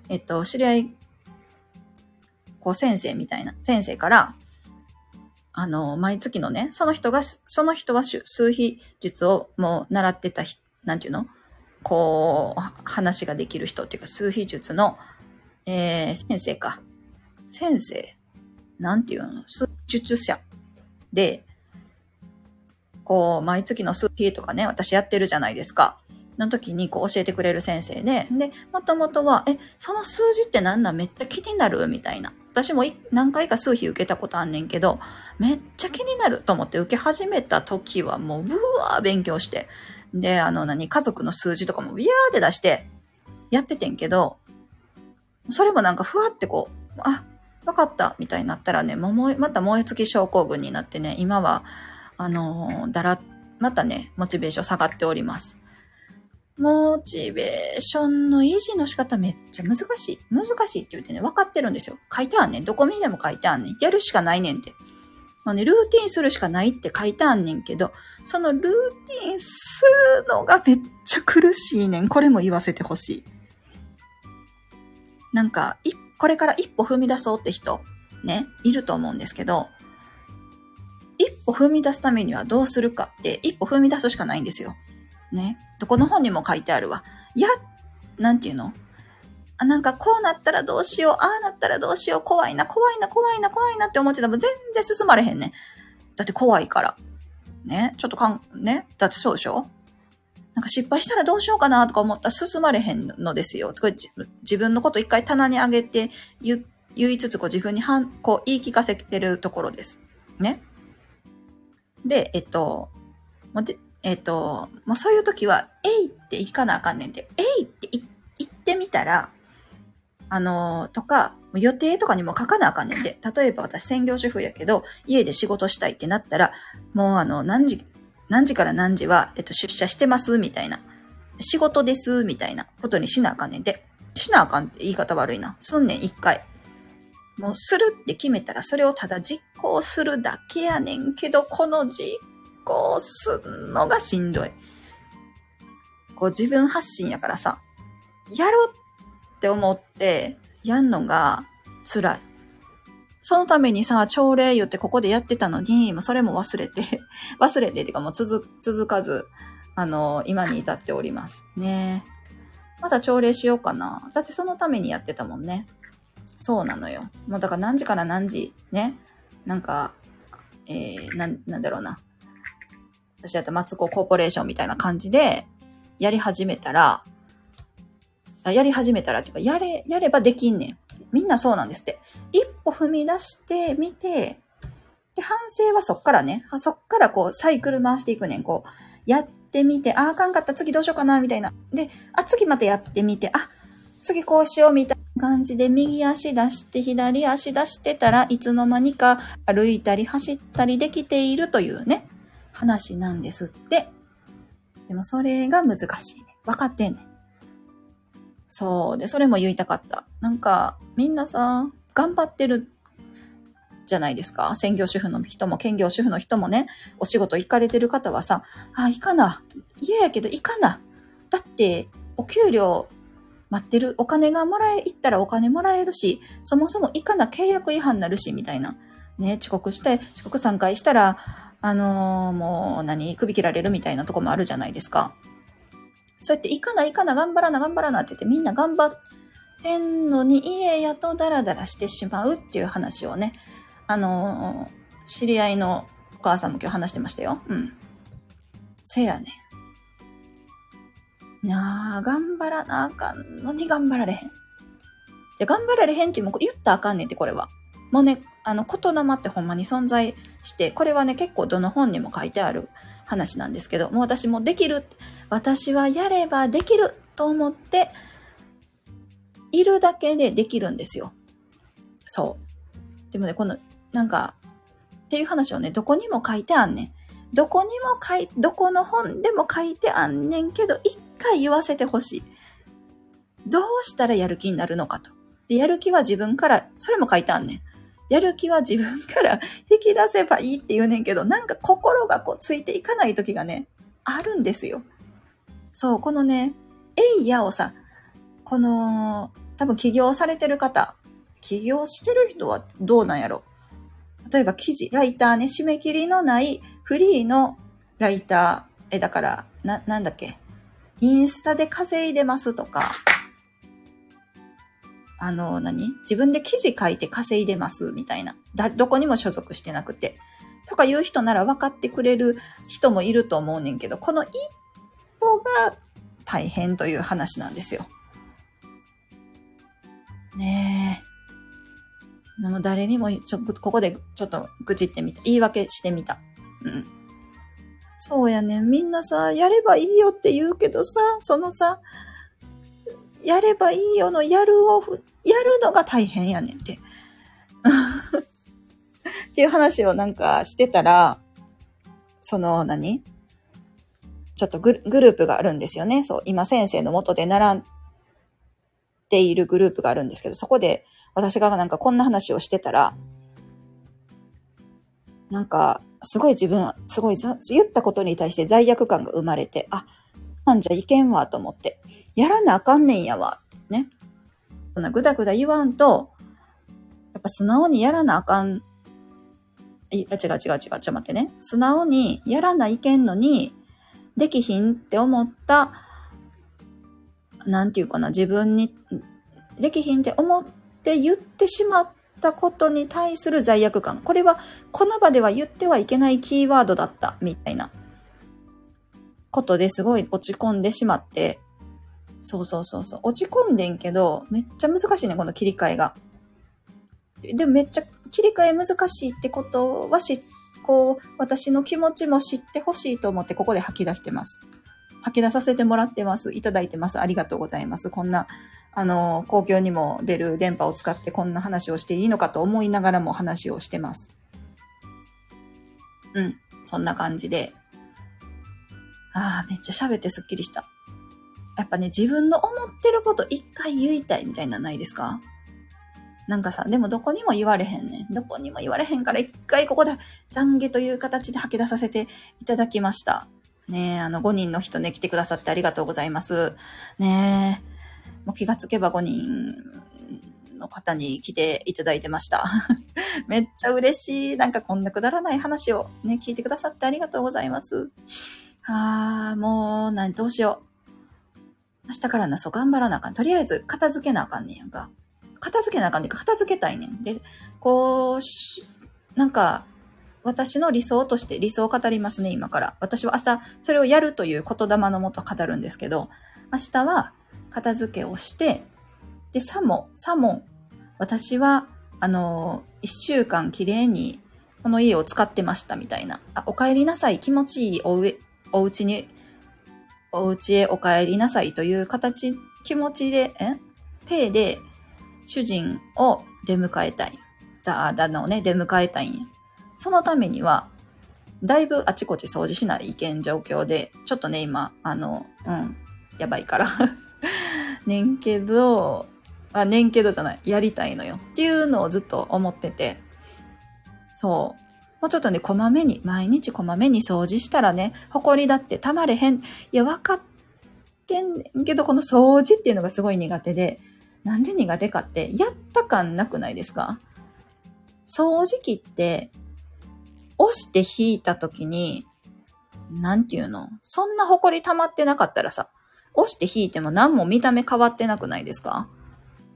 えっと、知り合い、こう、先生みたいな、先生から、あの、毎月のね、その人が、その人は数秘術をもう習ってたなんていうの？こう、話ができる人っていうか、数秘術の、えー、先生か。先生なんていうの？数術者で、こう、毎月の数秘とかね、私やってるじゃないですか。の時にこう教えてくれる先生で、で、もともとは、え、その数字って何なん？めっちゃ気になる？みたいな。私も何回か数比受けたことあんねんけど、めっちゃ気になると思って受け始めた時はもう、ブワー勉強して、で、あの何、家族の数字とかもビヤーって出してやっててんけど、それもなんかふわってこう、あ、わかったみたいになったらね、また燃え尽き症候群になってね、今は、あのー、だら、またね、モチベーション下がっております。モチベーションの維持の仕方めっちゃ難しい。難しいって言ってね、分かってるんですよ。書いてあんねん。どこ見ても書いてあんねん。やるしかないねんって。まあね、ルーティンするしかないって書いてあんねんけど、そのルーティンするのがめっちゃ苦しいねん。これも言わせてほしい。なんか、これから一歩踏み出そうって人、ね、いると思うんですけど、一歩踏み出すためにはどうするかって、一歩踏み出すしかないんですよ。ね。どこの本にも書いてあるわ。いや、なんていうの？あ、なんかこうなったらどうしよう、ああなったらどうしよう、怖いな、怖いな、怖いな、怖いなって思ってたら全然進まれへんね。だって怖いから。ね。ちょっとかん、ね。だってそうでしょ？なんか失敗したらどうしようかなとか思ったら進まれへんのですよ。これ自分のこと一回棚に上げて言言いつつこう自分にこう言い聞かせてるところです。ね。で、えっと、もでえっと、もうそういう時は、えいって行かなあかんねんて。えいって言ってみたら、あの、とか、予定とかにも書かなあかんねんで。例えば私専業主婦やけど、家で仕事したいってなったら、もうあの、何時、何時から何時は、えっと、出社してますみたいな。仕事ですみたいなことにしなあかんねんで。しなあかんって言い方悪いな。すんねん、一回。もうするって決めたらそれをただ実行するだけやねんけど、この実行すんのがしんどい。こう自分発信やからさ、やろうって思ってやんのが辛い。そのためにさ、朝礼言ってここでやってたのに、もうそれも忘れて、忘れてっていうかもう続、続かず、あの、今に至っております。ねまた朝礼しようかな。だってそのためにやってたもんね。そうなのよ。もうだから何時から何時ね。なんか、えー、な、なんだろうな。私だったらマツココーポレーションみたいな感じで、やり始めたら、やり始めたらっていうか、やれ、やればできんねん。みんなそうなんですって。一歩踏み出してみて、で、反省はそっからね、そっからこう、サイクル回していくねん。こう、やってみて、ああかんかった、次どうしようかな、みたいな。で、あ、次またやってみて、あ、次こうしよう、みたいな。感じで右足出して左足出してたらいつの間にか歩いたり走ったりできているというね、話なんですって。でもそれが難しいね。分かってんねん。そう。で、それも言いたかった。なんか、みんなさ、頑張ってるじゃないですか。専業主婦の人も、兼業主婦の人もね、お仕事行かれてる方はさ、あ、行かな。嫌やけど行かな。だって、お給料待ってる、お金がもらえ、行ったらお金もらえるし、そもそも行かな契約違反になるし、みたいな。ね、遅刻して、遅刻3回したら、あのー、もう何、首切られるみたいなとこもあるじゃないですか。そうやって行かな行かな頑張らな頑張らなって言ってみんな頑張ってんのに家やとダラダラしてしまうっていう話をね、あのー、知り合いのお母さんも今日話してましたよ。うん。せやねなあ、頑張らなあかんのに頑張られへん。じゃ、頑張られへんってもう言ったらあかんねんって、これは。もうね、あの、言霊ってほんまに存在して、これはね、結構どの本にも書いてある話なんですけど、もう私もできる。私はやればできると思って、いるだけでできるんですよ。そう。でもね、この、なんか、っていう話をね、どこにも書いてあんねん。どこにも書い、どこの本でも書いてあんねんけど、一回言わせてほしい。どうしたらやる気になるのかと。で、やる気は自分から、それも書いてあんねん。やる気は自分から 引き出せばいいって言うねんけど、なんか心がこうついていかない時がね、あるんですよ。そう、このね、えいやをさ、この、多分起業されてる方、起業してる人はどうなんやろ？例えば記事、ライターね、締め切りのないフリーのライター、え、だから、な、なんだっけ？インスタで稼いでますとか、あの、何？自分で記事書いて稼いでますみたいな。だ、どこにも所属してなくて。とか言う人なら分かってくれる人もいると思うねんけど、この一が大変という話なんですよ。ねえ。でも誰にもちょ、ここでちょっと愚痴ってみた。言い訳してみた。うん。そうやね。みんなさ、やればいいよって言うけどさ、そのさ、やればいいよのやるを、やるのが大変やねんって。っていう話をなんかしてたら、その何？ちょっとグループがあるんですよね。そう、今先生の元で習っているグループがあるんですけど、そこで私がなんかこんな話をしてたら、なんか、すごい自分、すごい言ったことに対して罪悪感が生まれて、あ、なんじゃいけんわと思って、やらなあかんねんやわ、ね。そんなぐだぐだ言わんと、やっぱ素直にやらなあかん、い、あ、違う違う違う、ちょっと待ってね。素直にやらないけんのに、できひんって思った、なんていうかな、自分に、できひんって思って言ってしまったことに対する罪悪感。これは、この場では言ってはいけないキーワードだった、みたいな。ことですごい落ち込んでしまって、そうそうそうそう。落ち込んでんけど、めっちゃ難しいね、この切り替えが。でもめっちゃ切り替え難しいってことはし、こう、私の気持ちも知ってほしいと思ってここで吐き出してます。吐き出させてもらってます。いただいてます。ありがとうございます。こんな、あの、公共にも出る電波を使ってこんな話をしていいのかと思いながらも話をしてます。うん。そんな感じで、ああ、めっちゃ喋ってすっきりした。やっぱね、自分の思ってること一回言いたいみたいなないですか？なんかさ、でもどこにも言われへんねん。どこにも言われへんから一回ここで懺悔という形で吐き出させていただきました。ねえ、あの5人の人ね、来てくださってありがとうございます。ねえ、もう気がつけば5人の方に来ていただいてました。めっちゃ嬉しい。なんかこんなくだらない話をね、聞いてくださってありがとうございます。あー、もう、何、どうしよう。明日からな、そう、頑張らなあかん。とりあえず、片付けなあかんねんやんか。片付けなあかんねんか、片付けたいねん。で、こう、なんか、私の理想として理想を語りますね、今から。私は明日、それをやるという言霊のもと語るんですけど、明日は、片付けをして、で、さも、さも、私は、あの、一週間きれいに、この家を使ってましたみたいな。あ、お帰りなさい、気持ちいいお上、お家に、お家へお帰りなさいという形、気持ちで、え？手で主人を出迎えたい。だ、だのね、出迎えたいんや。そのためには、だいぶあちこち掃除しない意見状況で、ちょっとね、今、あの、うん、やばいからねんけど、あ、ねんけどじゃない、やりたいのよ。っていうのをずっと思ってて、そう。もうちょっとね、こまめに、毎日こまめに掃除したらね、埃だってたまれへん。いや、わかってんけど、この掃除っていうのがすごい苦手で、なんで苦手かって、やった感なくないですか？掃除機って、押して引いた時に、なんていうの？そんな埃溜まってなかったらさ、押して引いても何も見た目変わってなくないですか？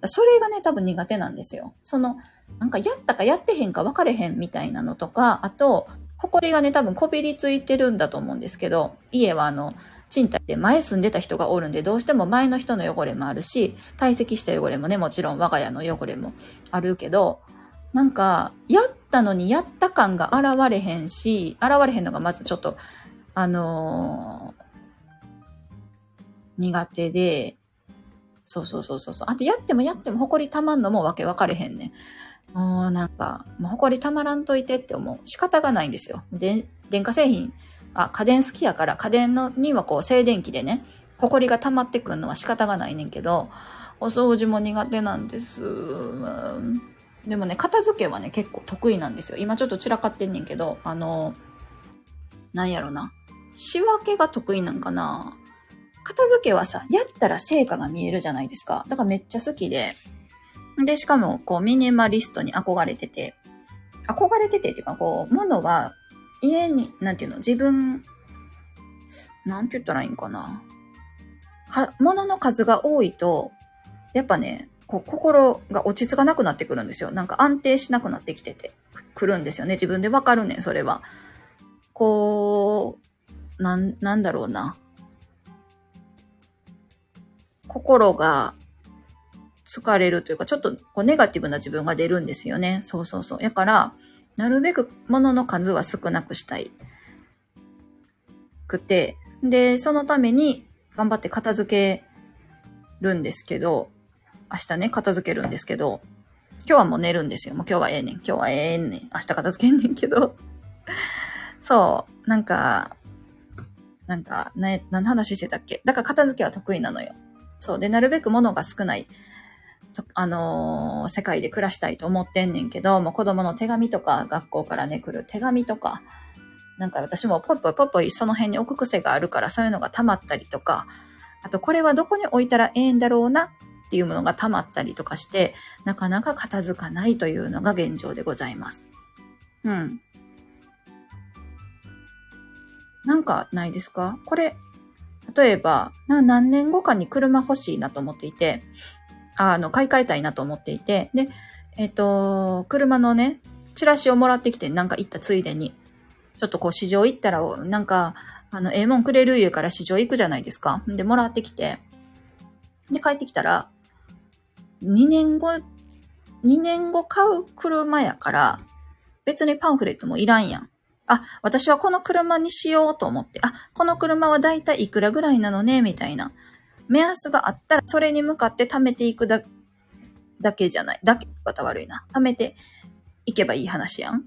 それがね、多分苦手なんですよ。その、なんかやったかやってへんか分かれへんみたいなのとか、あと、埃がね、多分こびりついてるんだと思うんですけど、家はあの、賃貸で前住んでた人がおるんで、どうしても前の人の汚れもあるし、堆積した汚れもね、もちろん我が家の汚れもあるけど、なんか、やったのにやった感が現れへんし、現れへんのがまずちょっと、あのー、苦手で、そうそうそうそう。あと、やってもやっても埃たまんのもわけ分かれへんねん。もうなんか、もう埃たまらんといてって思う。仕方がないんですよ。で、電化製品、あ、家電好きやから、家電のにはこう静電気でね、埃が溜まってくんのは仕方がないねんけど、お掃除も苦手なんです。でもね、片付けはね、結構得意なんですよ。今ちょっと散らかってんねんけど、あの、なんやろな。仕分けが得意なんかな。片付けはさ、やったら成果が見えるじゃないですか。だからめっちゃ好きで、で、しかも、こう、ミニマリストに憧れてて、憧れててっていうか、こう、物は、家に、なんていうの、自分、なんて言ったらいいんかな。か、物の数が多いと、やっぱね、こう、心が落ち着かなくなってくるんですよ。なんか安定しなくなってきてて、くるんですよね。自分でわかるねん、それは。こう、なん、なんだろうな。心が疲れるというか、ちょっとこうネガティブな自分が出るんですよね。そうそうそう。だから、なるべく物の数は少なくしたい。くて、で、そのために頑張って片付けるんですけど、明日ね、片付けるんですけど、今日はもう寝るんですよ。もう今日はええねん。今日はええねん。明日片付けんねんけど。そう。なんか、なんか、ね、何の話してたっけ？だから片付けは得意なのよ。そう。で、なるべく物が少ない、あのー、世界で暮らしたいと思ってんねんけど、もう子供の手紙とか、学校からね、来る手紙とか、なんか私もポイポイポイポイその辺に置く癖があるから、そういうのが溜まったりとか、あとこれはどこに置いたらええんだろうなっていうものが溜まったりとかして、なかなか片付かないというのが現状でございます。うん。なんかないですか？これ、例えば、何年後かに車欲しいなと思っていて、あの、買い替えたいなと思っていて、で、えっ、と、車のね、チラシをもらってきて、なんか行ったついでに、ちょっとこう市場行ったら、なんか、あの、ええもんくれる言うから市場行くじゃないですか。で、もらってきて、で、帰ってきたら、2年後、2年後買う車やから、別にパンフレットもいらんやん。あ、私はこの車にしようと思って、あ、この車はだいたいいくらぐらいなのね、みたいな。目安があったら、それに向かって貯めていくだ、だけじゃない。だけ方悪いな。貯めていけばいい話やん。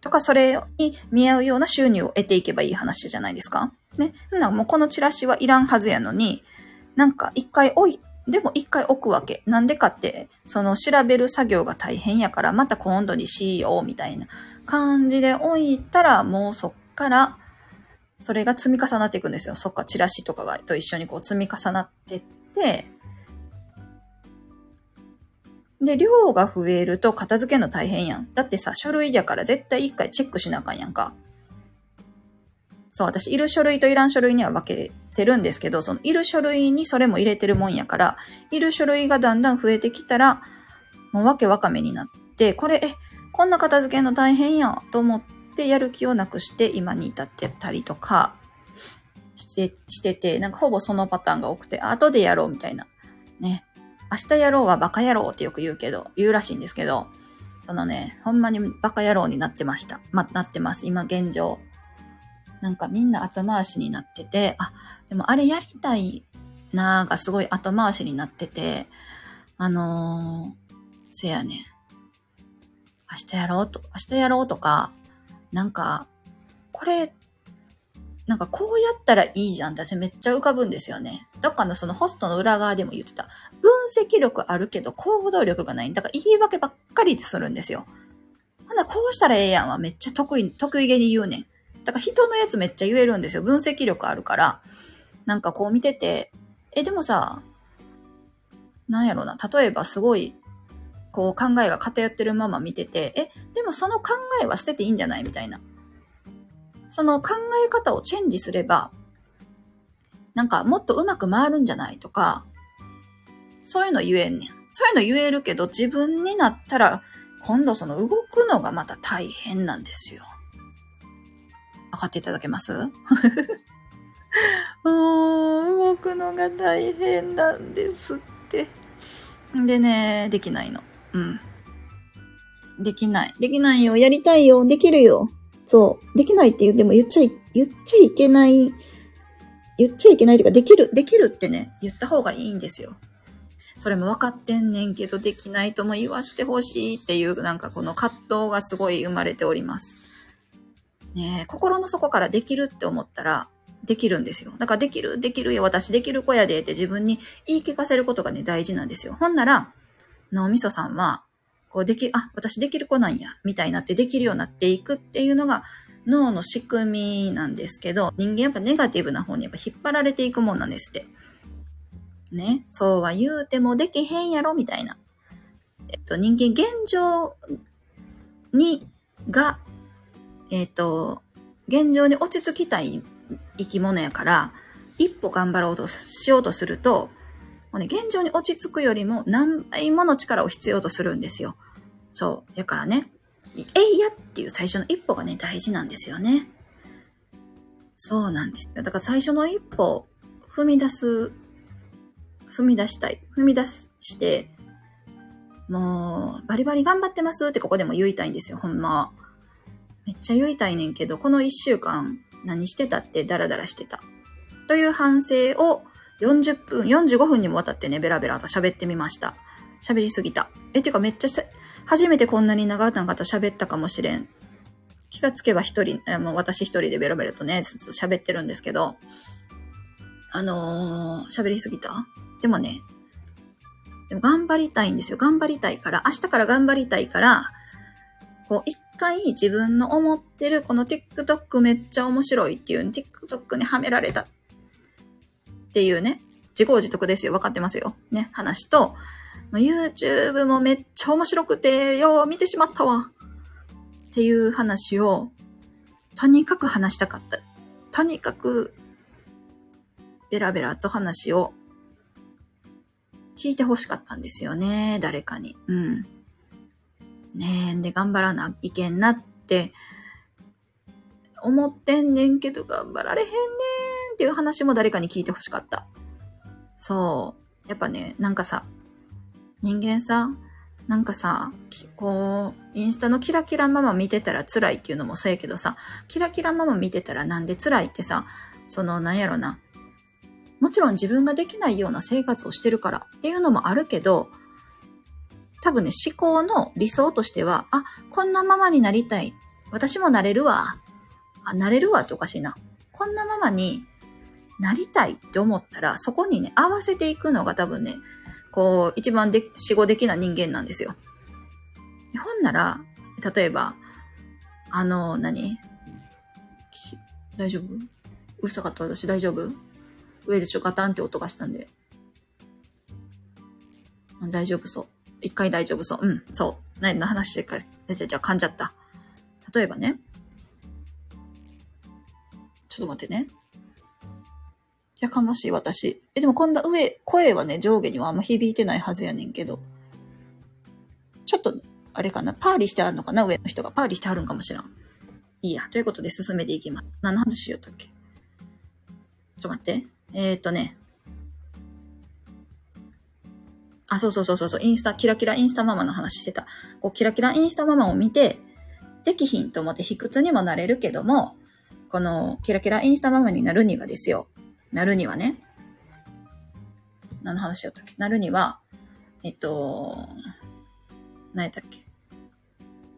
とか、それに見合うような収入を得ていけばいい話じゃないですか。ね。なもうこのチラシはいらんはずやのに、なんか一回置い、でも一回置くわけ。なんでかって、その調べる作業が大変やから、また今度にしよう、みたいな。感じで置いたら、もうそっから、それが積み重なっていくんですよ。そっか、チラシとかがと一緒にこう積み重なってって、で、量が増えると片付けの大変やん。だってさ、書類やから絶対一回チェックしなあかんやんか。そう、私、いる書類といらん書類には分けてるんですけど、そのいる書類にそれも入れてるもんやから、いる書類がだんだん増えてきたら、もうわけわかめになって、これ、え、こんな片付けの大変やと思ってやる気をなくして今に至ってたりとかしてしてて、なんかほぼそのパターンが多くて、後でやろうみたいな。ね。明日やろうはバカ野郎ってよく言うけど、言うらしいんですけど、そのね、ほんまにバカ野郎になってました。ま、なってます。今現状。なんかみんな後回しになってて、あ、でもあれやりたいなーがすごい後回しになってて、あのー、せやね。明日やろうと、明日やろうとか、なんか、これ、なんかこうやったらいいじゃんって私めっちゃ浮かぶんですよね。どっかのそのホストの裏側でも言ってた。分析力あるけど行動力がない。だから言い訳ばっかりするんですよ。ほんなこうしたらええやんはめっちゃ得意、得意げに言うねん。だから人のやつめっちゃ言えるんですよ。分析力あるから。なんかこう見てて、え、でもさ、なんやろな。例えばすごいこう考えが偏ってるまま見てて、え、でもその考えは捨てていいんじゃない？みたいな。その考え方をチェンジすれば、なんかもっとうまく回るんじゃない？とか、そういうの言えんねん。そういうの言えるけど、自分になったら、今度その動くのがまた大変なんですよ。分かっていただけます？うーん、動くのが大変なんですって。でね、できないの。うん。できない。できないよ。やりたいよ。できるよ。そう。できないって言っても言っちゃい、言っちゃいけない。言っちゃいけないというか、できる、できるってね、言った方がいいんですよ。それも分かってんねんけど、できないとも言わしてほしいっていう、なんかこの葛藤がすごい生まれております。ね心の底からできるって思ったら、できるんですよ。だからできる、できるよ、私できる子やでって自分に言い聞かせることがね、大事なんですよ。ほんなら、脳みそさんは、こうでき、あ、私できる子なんや、みたいになってできるようになっていくっていうのが脳の仕組みなんですけど、人間やっぱネガティブな方にやっぱ引っ張られていくもんなんですって。ね。そうは言うてもできへんやろ、みたいな。えっと、人間現状に、が、えっと、現状に落ち着きたい生き物やから、一歩頑張ろうとしようとすると、うね、現状に落ち着くよりも何倍もの力を必要とするんですよ。そう。だからね、えいやっていう最初の一歩がね、大事なんですよね。そうなんですよ。だから最初の一歩、踏み出す、踏み出したい。踏み出して、もう、バリバリ頑張ってますってここでも言いたいんですよ、ほんま。めっちゃ言いたいねんけど、この一週間何してたってダラダラしてた。という反省を40分、45分にもわたってね、ベラベラと喋ってみました。喋りすぎた。え、てかめっちゃ初めてこんなに長々と喋ったかもしれん。気がつけば一人、もう私一人でベロベロとね、ずっと喋ってるんですけど、あのー、喋りすぎた？でもね、でも頑張りたいんですよ。頑張りたいから、明日から頑張りたいから、こう、一回自分の思ってる、この TikTok めっちゃ面白いっていう、TikTok にはめられたっていうね、自業自得ですよ。分かってますよ。ね、話と、YouTube もめっちゃ面白くて、よう見てしまったわ。っていう話を、とにかく話したかった。とにかく、ベラベラと話を聞いて欲しかったんですよね。誰かに。うん。ねえ、で、頑張らないけんなって思ってんねんけど、頑張られへんねっていう話も誰かに聞いて欲しかった。そう。やっぱね、なんかさ、人間さ、なんかさ、こう、インスタのキラキラママ見てたら辛いっていうのもそうやけどさ、キラキラママ見てたらなんで辛いってさ、その、なんやろな。もちろん自分ができないような生活をしてるからっていうのもあるけど、多分ね、思考の理想としては、あ、こんなママになりたい。私もなれるわ。あ、なれるわっておかしいな。こんなママになりたいって思ったら、そこにね、合わせていくのが多分ね、こう、一番で、死後的な人間なんですよ。ほんなら、例えば、あの、何？大丈夫？うるさかった私大丈夫？上でちょ？ガタンって音がしたんで。大丈夫そう。一回大丈夫そう。うん、そう。何の話でか、じゃじゃじゃ噛んじゃった。例えばね。ちょっと待ってね。やかましい私。え、でもこんな上、声はね、上下にはあんま響いてないはずやねんけど。ちょっと、あれかな、パーリーしてあるのかな上の人がパーリーしてあるんかもしらん。いいや。ということで進めていきます。何の話しようとっけ？ちょっと待って。えー、っとね。あ、そうそうそうそう、インスタ、キラキラインスタママの話してた。こう、キラキラインスタママを見て、できひんと思って卑屈にもなれるけども、この、キラキラインスタママになるにはですよ。なるにはね。何の話しよったっけ？なるには、えっと、何やったっけ？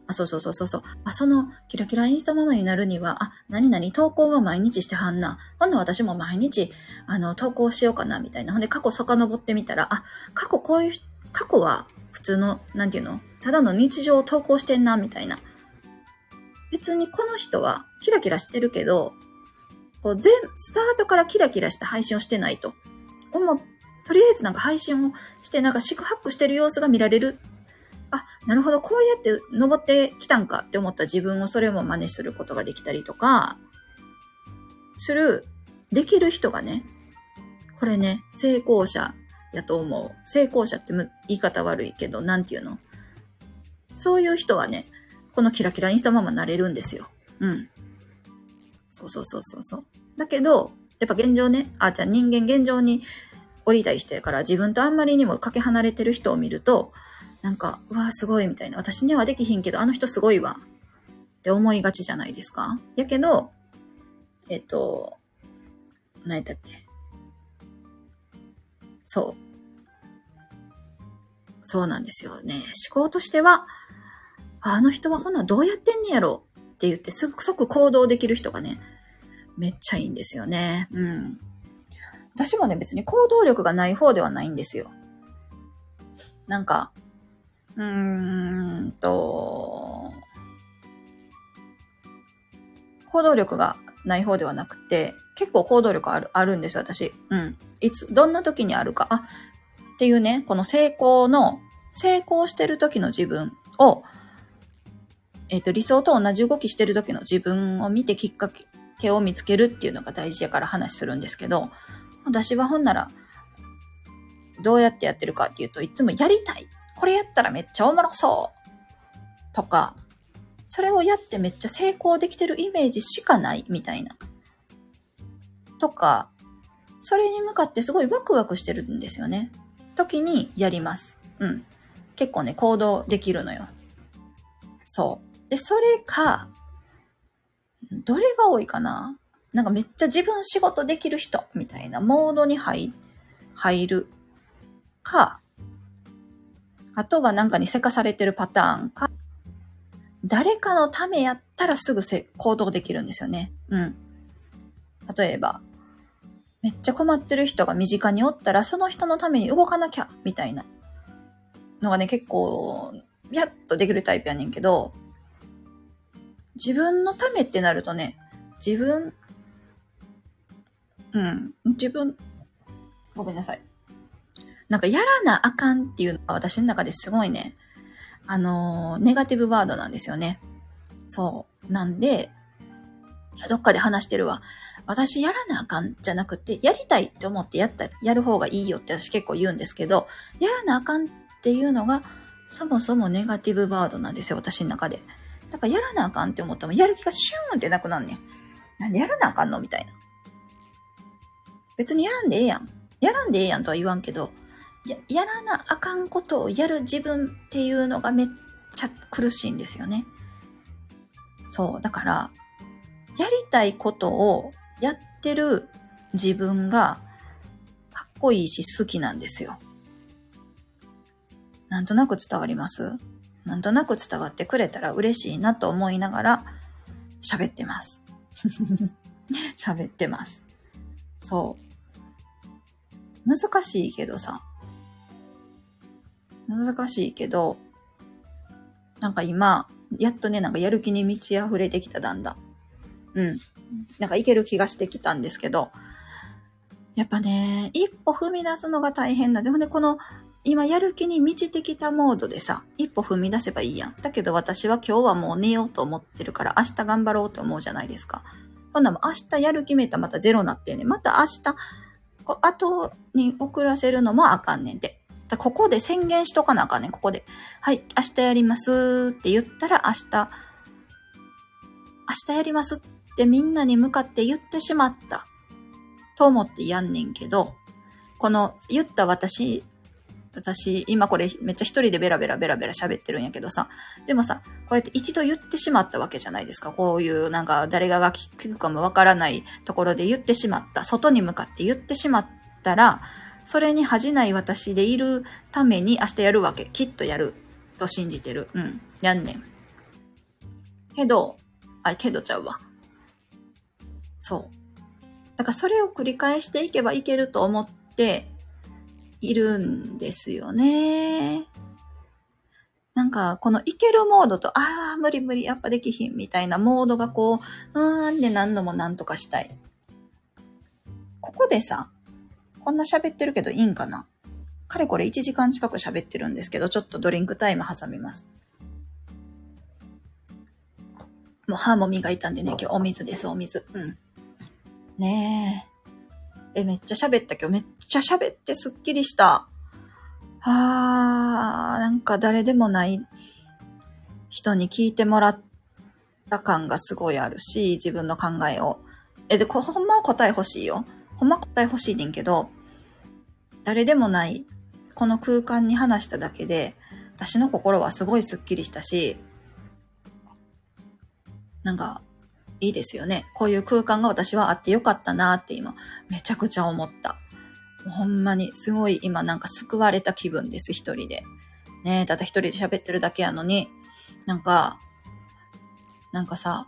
あ、そうそうそうそうそう。あ、その、キラキラインスタママになるには、あ、なになに投稿は毎日してはんな。ほんな私も毎日、あの、投稿しようかな、みたいな。ほんで、過去遡ってみたら、あ、過去こういう、過去は普通の、なんていうの？ただの日常を投稿してんな、みたいな。別にこの人は、キラキラしてるけど、こう全、スタートからキラキラした配信をしてないと。思う、とりあえずなんか配信をして、なんか四苦八苦してる様子が見られる。あ、なるほど、こうやって登ってきたんかって思った自分をそれも真似することができたりとか、する、できる人がね、これね、成功者やと思う。成功者って言い方悪いけど、なんていうの？そういう人はね、このキラキラインスタママなれるんですよ。うん。そうそうそうそうそう。だけど、やっぱ現状ね、あ、じゃあ人間現状に降りたい人やから自分とあんまりにもかけ離れてる人を見ると、なんか、うわ、すごいみたいな。私にはできひんけど、あの人すごいわ。って思いがちじゃないですか。やけど、えっと、何やったっけ。そう。そうなんですよね。思考としては、あの人はほんなどうやってんねやろって言って即行動できる人がね、めっちゃいいんですよね。うん。私もね、別に行動力がない方ではないんですよ。なんか、うーんと、行動力がない方ではなくて、結構行動力ある、あるんですよ、私。うん。いつ、どんな時にあるか。あ、っていうね、この成功の、成功してる時の自分をえっ、ー、と、理想と同じ動きしてる時の自分を見てきっかけ毛を見つけるっていうのが大事やから話するんですけど、私はほんなら、どうやってやってるかっていうといつもやりたい。これやったらめっちゃおもろそうとか、それをやってめっちゃ成功できてるイメージしかないみたいな。とか、それに向かってすごいワクワクしてるんですよね。時にやります。うん。結構ね、行動できるのよ。そう。で、それか、どれが多いかな？なんかめっちゃ自分仕事できる人みたいなモードに入、入るか、あとはなんかにせかされてるパターンか、誰かのためやったらすぐせ行動できるんですよね。うん。例えば、めっちゃ困ってる人が身近におったら、その人のために動かなきゃ、みたいなのがね、結構、やっとできるタイプやねんけど、自分のためってなるとね、自分、うん、自分、ごめんなさい。なんかやらなあかんっていうのが私の中ですごいね、あのー、ネガティブワードなんですよね。そう。なんで、どっかで話してるわ。私やらなあかんじゃなくて、やりたいって思ってやった、やる方がいいよって私結構言うんですけど、やらなあかんっていうのが、そもそもネガティブワードなんですよ、私の中で。だからやらなあかんって思ったら、やる気がシューンってなくなんねん。なんでやらなあかんの？みたいな。別にやらんでええやん。やらんでええやんとは言わんけど、や、やらなあかんことをやる自分っていうのがめっちゃ苦しいんですよね。そう。だから、やりたいことをやってる自分がかっこいいし好きなんですよ。なんとなく伝わります？なんとなく伝わってくれたら嬉しいなと思いながら喋ってます。喋ってます。そう。難しいけどさ。難しいけど、なんか今、やっとね、なんかやる気に満ち溢れてきただんだん。うん。なんかいける気がしてきたんですけど、やっぱね、一歩踏み出すのが大変な。でもね、この、今やる気に満ちてきたモードでさ、一歩踏み出せばいいやん。だけど私は今日はもう寝ようと思ってるから、明日頑張ろうと思うじゃないですか。ほんなも明日やる気めたらまたゼロなってね。また明日、こ後に遅らせるのもあかんねんで。ここで宣言しとかなあかんねん、ここで。はい、明日やりますって言ったら明日、明日やりますってみんなに向かって言ってしまった。と思ってやんねんけど、この言った私私、今これめっちゃ一人でベラベラベラベラ喋ってるんやけどさ、でもさ、こうやって一度言ってしまったわけじゃないですか。こういうなんか誰がが聞くかもわからないところで言ってしまった。外に向かって言ってしまったら、それに恥じない私でいるために明日やるわけ。きっとやる。と信じてる。うん。やんねん。けど、あ、けどちゃうわ。そう。だからそれを繰り返していけばいけると思っているんですよね。なんか、このいけるモードと、ああ、無理無理、やっぱできひんみたいなモードがこう、うーんで何度も何とかしたい。ここでさ、こんな喋ってるけどいいんかなかれこれ1時間近く喋ってるんですけど、ちょっとドリンクタイム挟みます。もう歯も磨いたんでね、今日お水です、お水。うん。ねえ。え、めっちゃ喋った今日めっちゃ喋ってすっきりした。あー、なんか誰でもない人に聞いてもらった感がすごいあるし、自分の考えを。え、で、ほんま答え欲しいよ。ほんま答え欲しいねんけど、誰でもない、この空間に話しただけで、私の心はすごいスッキリしたし、なんか、いいですよね。こういう空間が私はあってよかったなって今、めちゃくちゃ思った。ほんまに、すごい今なんか救われた気分です、一人で。ね、ただ一人で喋ってるだけやのに、なんか、なんかさ、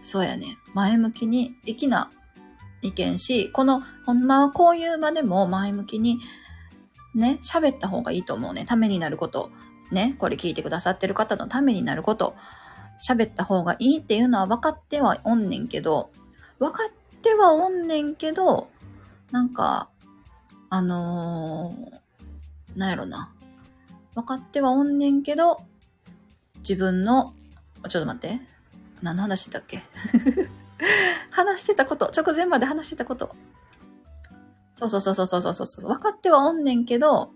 そうやね。前向きにできな意見し、この、ほんまはこういう場でも前向きに、ね、喋った方がいいと思うね。ためになること。ね、これ聞いてくださってる方のためになること。喋った方がいいっていうのは分かってはおんねんけど、分かってはおんねんけど、なんか、あのー、なんやろな。分かってはおんねんけど、自分の、ちょっと待って。何の話だっけ？話してたこと、直前まで話してたこと。そうそうそうそうそうそうそう。分かってはおんねんけど、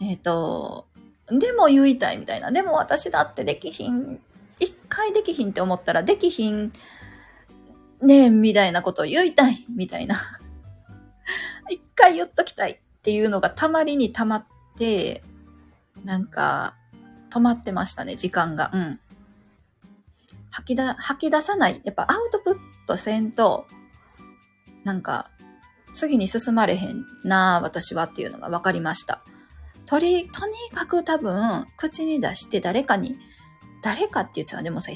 えっ、ー、と、でも言いたいみたいな。でも私だってできひん。一回できひんって思ったらできひんねえ、みたいなことを言いたいみたいな。一回言っときたいっていうのがたまりにたまって、なんか、止まってましたね、時間が。うん。吐きだ、吐き出さない。やっぱアウトプットせんと、なんか、次に進まれへんな私はっていうのが分かりました。とり、とにかく多分、口に出して誰かに、誰かって言ってた、でもさ、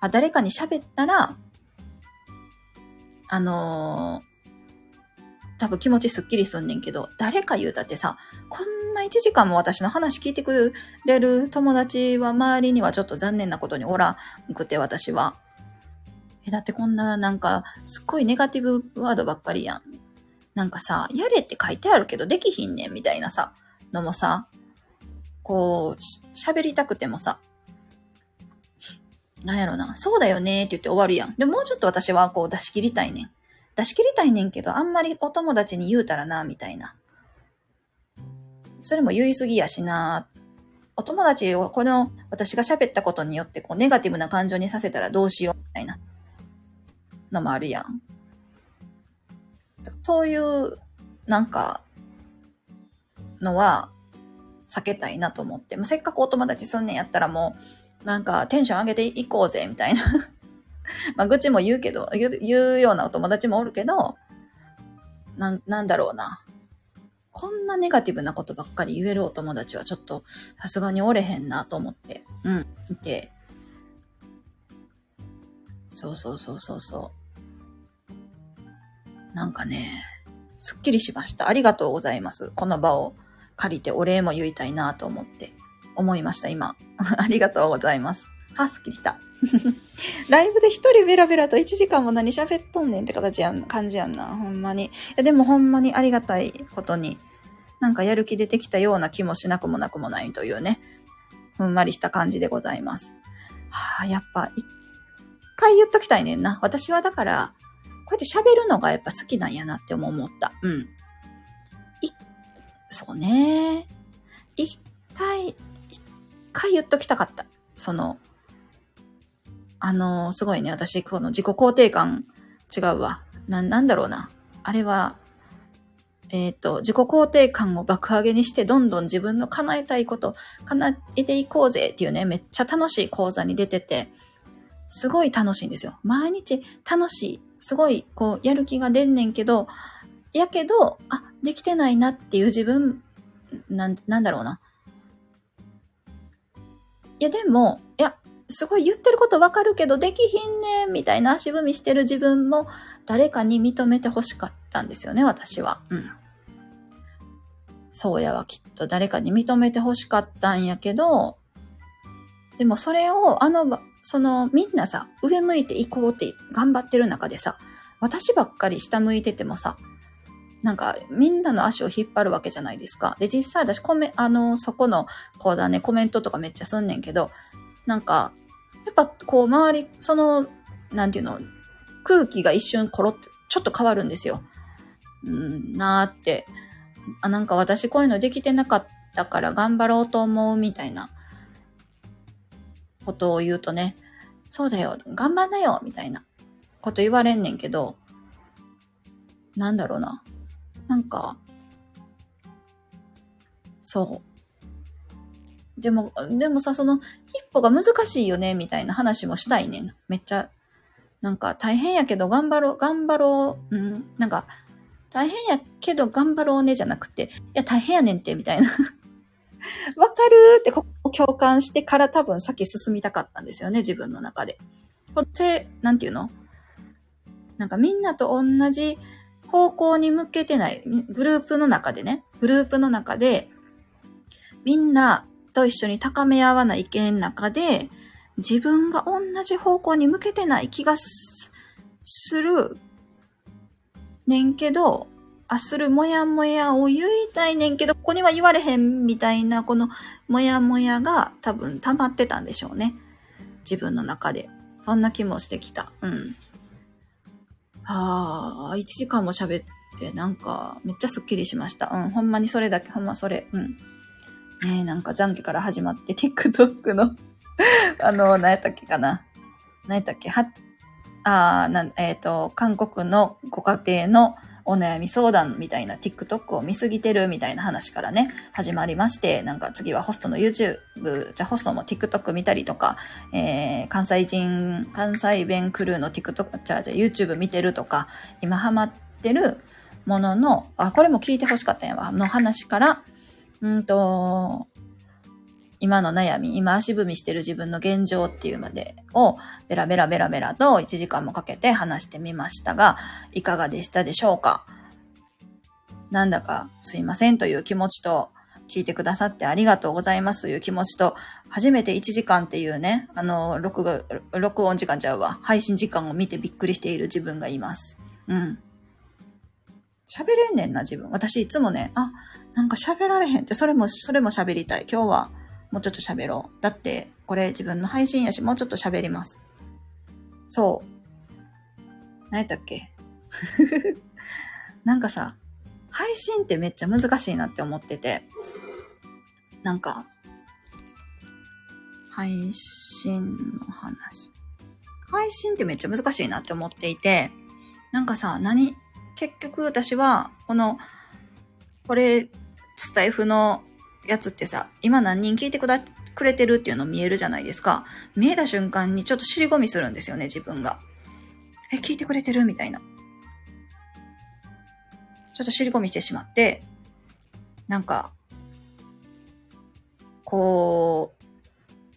あ、誰かに喋ったら、あのー多分気持ちすっきりすんねんけど、誰か言うたってさ、こんな1時間も私の話聞いてくれる友達は周りにはちょっと残念なことにおらんくて、私は。え、だってこんななんか、すっごいネガティブワードばっかりやん。なんかさ、やれって書いてあるけどできひんねんみたいなさ、のもさ、こう、喋りたくてもさ、なんやろな、そうだよねって言って終わるやん。でももうちょっと私はこう出し切りたいねん。出し切りたいねんけど、あんまりお友達に言うたらな、みたいな。それも言い過ぎやしな。お友達をこの私が喋ったことによってこうネガティブな感情にさせたらどうしようみたいなのもあるやん。そういうなんかのは避けたいなと思って。せっかくお友達すんねんやったらもうなんかテンション上げていこうぜみたいな まあ、愚痴も言うけど、言う言うようなお友達もおるけど、なん、なんだろうな。こんなネガティブなことばっかり言えるお友達はちょっとさすがにおれへんなと思って、うん、いて。そうそうそうそうそう。なんかね、すっきりしました。ありがとうございます。この場を借りてお礼も言いたいなと思って、思いました、今。ありがとうございます。は、すっきりした。ライブで一人ベラベラと1時間も何喋っとんねんって形やん、感じやんな。ほんまに。いやでもほんまにありがたいことに、なんかやる気出てきたような気もしなくもなくもないというね、ふんわりした感じでございます。はあ、やっぱ、一回言っときたいねんな。私はだから、こうやって喋るのがやっぱ好きなんやなって思った。うん。そうね。一回、一回言っときたかった。その、あの、すごいね、私、この自己肯定感違うわ。な、なんだろうな。あれは、えっ、ー、と、自己肯定感を爆上げにして、どんどん自分の叶えたいこと、叶えていこうぜっていうね、めっちゃ楽しい講座に出てて、すごい楽しいんですよ。毎日楽しい。すごい、こう、やる気が出んねんけど、やけど、あ、できてないなっていう自分、なん、なんだろうな。いや、でも、いや、すごい言ってることわかるけど、できひんねんみたいな足踏みしてる自分も誰かに認めて欲しかったんですよね、私は。うん。そうやはきっと誰かに認めて欲しかったんやけど、でもそれを、あの、その、みんなさ、上向いていこうって頑張ってる中でさ、私ばっかり下向いててもさ、なんか、みんなの足を引っ張るわけじゃないですか。で、実際私コメ、あの、そこの講座ね、コメントとかめっちゃすんねんけど、なんか、やっぱこう周り、その、なんていうの、空気が一瞬コロって、ちょっと変わるんですよ。うん、なーって。あ、なんか私こういうのできてなかったから頑張ろうと思うみたいなことを言うとね、そうだよ、頑張んなよみたいなこと言われんねんけど、なんだろうな。なんか、そう。でも、でもさ、その、一歩が難しいよね、みたいな話もしたいねん。めっちゃ、なんか大変やけど頑張ろう、頑張ろう、うん、なんか、大変やけど頑張ろうね、じゃなくて、いや、大変やねんって、みたいな。わかるってここ共感してから多分先進みたかったんですよね、自分の中で。こせ、なんていうの？なんかみんなと同じ方向に向けてない、グループの中でね、グループの中で、みんなと一緒に高め合わない意見の中で、自分が同じ方向に向けてない気がするねんけど、あ、するもやもやを言いたいねんけど、ここには言われへんみたいな、このもやもやが多分溜まってたんでしょうね。自分の中で。そんな気もしてきた。うん。ああ、1時間も喋って、なんか、めっちゃスッキリしました。うん、ほんまにそれだけ、ほんまそれ。うん。ねえなんか残悔から始まって、TikTok の あの、何やったっけかな。何やったっけ？は、あなえっ、ー、と、韓国のご家庭のお悩み相談みたいな TikTok を見すぎてるみたいな話からね、始まりまして、なんか次はホストの YouTube、じゃあホストも TikTok 見たりとか、えー、関西人、関西弁クルーの TikTok、じゃあじゃ YouTube 見てるとか、今ハマってるものの、あ、これも聞いて欲しかったんやわ、の話から、うんと、今の悩み、今足踏みしてる自分の現状っていうまでをベラベラベラベラと1時間もかけて話してみましたが、いかがでしたでしょうか？なんだかすいませんという気持ちと、聞いてくださってありがとうございますという気持ちと、初めて1時間っていうね、あの、録画、録音時間ちゃうわ。配信時間を見てびっくりしている自分がいます。うん。喋れんねんな、自分。私いつもね、あ、なんか喋られへんって、それも、それも喋りたい。今日はもうちょっと喋ろう。だって、これ自分の配信やし、もうちょっと喋ります。そう。何やったっけ？なんかさ、配信ってめっちゃ難しいなって思ってて、なんか、配信の話。配信ってめっちゃ難しいなって思っていて、なんかさ、何結局私は、この、これ、スタイフのやつってさ、今何人聞いてくだくれてるっていうの見えるじゃないですか。見えた瞬間にちょっと尻込みするんですよね、自分が。え、聞いてくれてるみたいな。ちょっと尻込みしてしまって、なんか、こ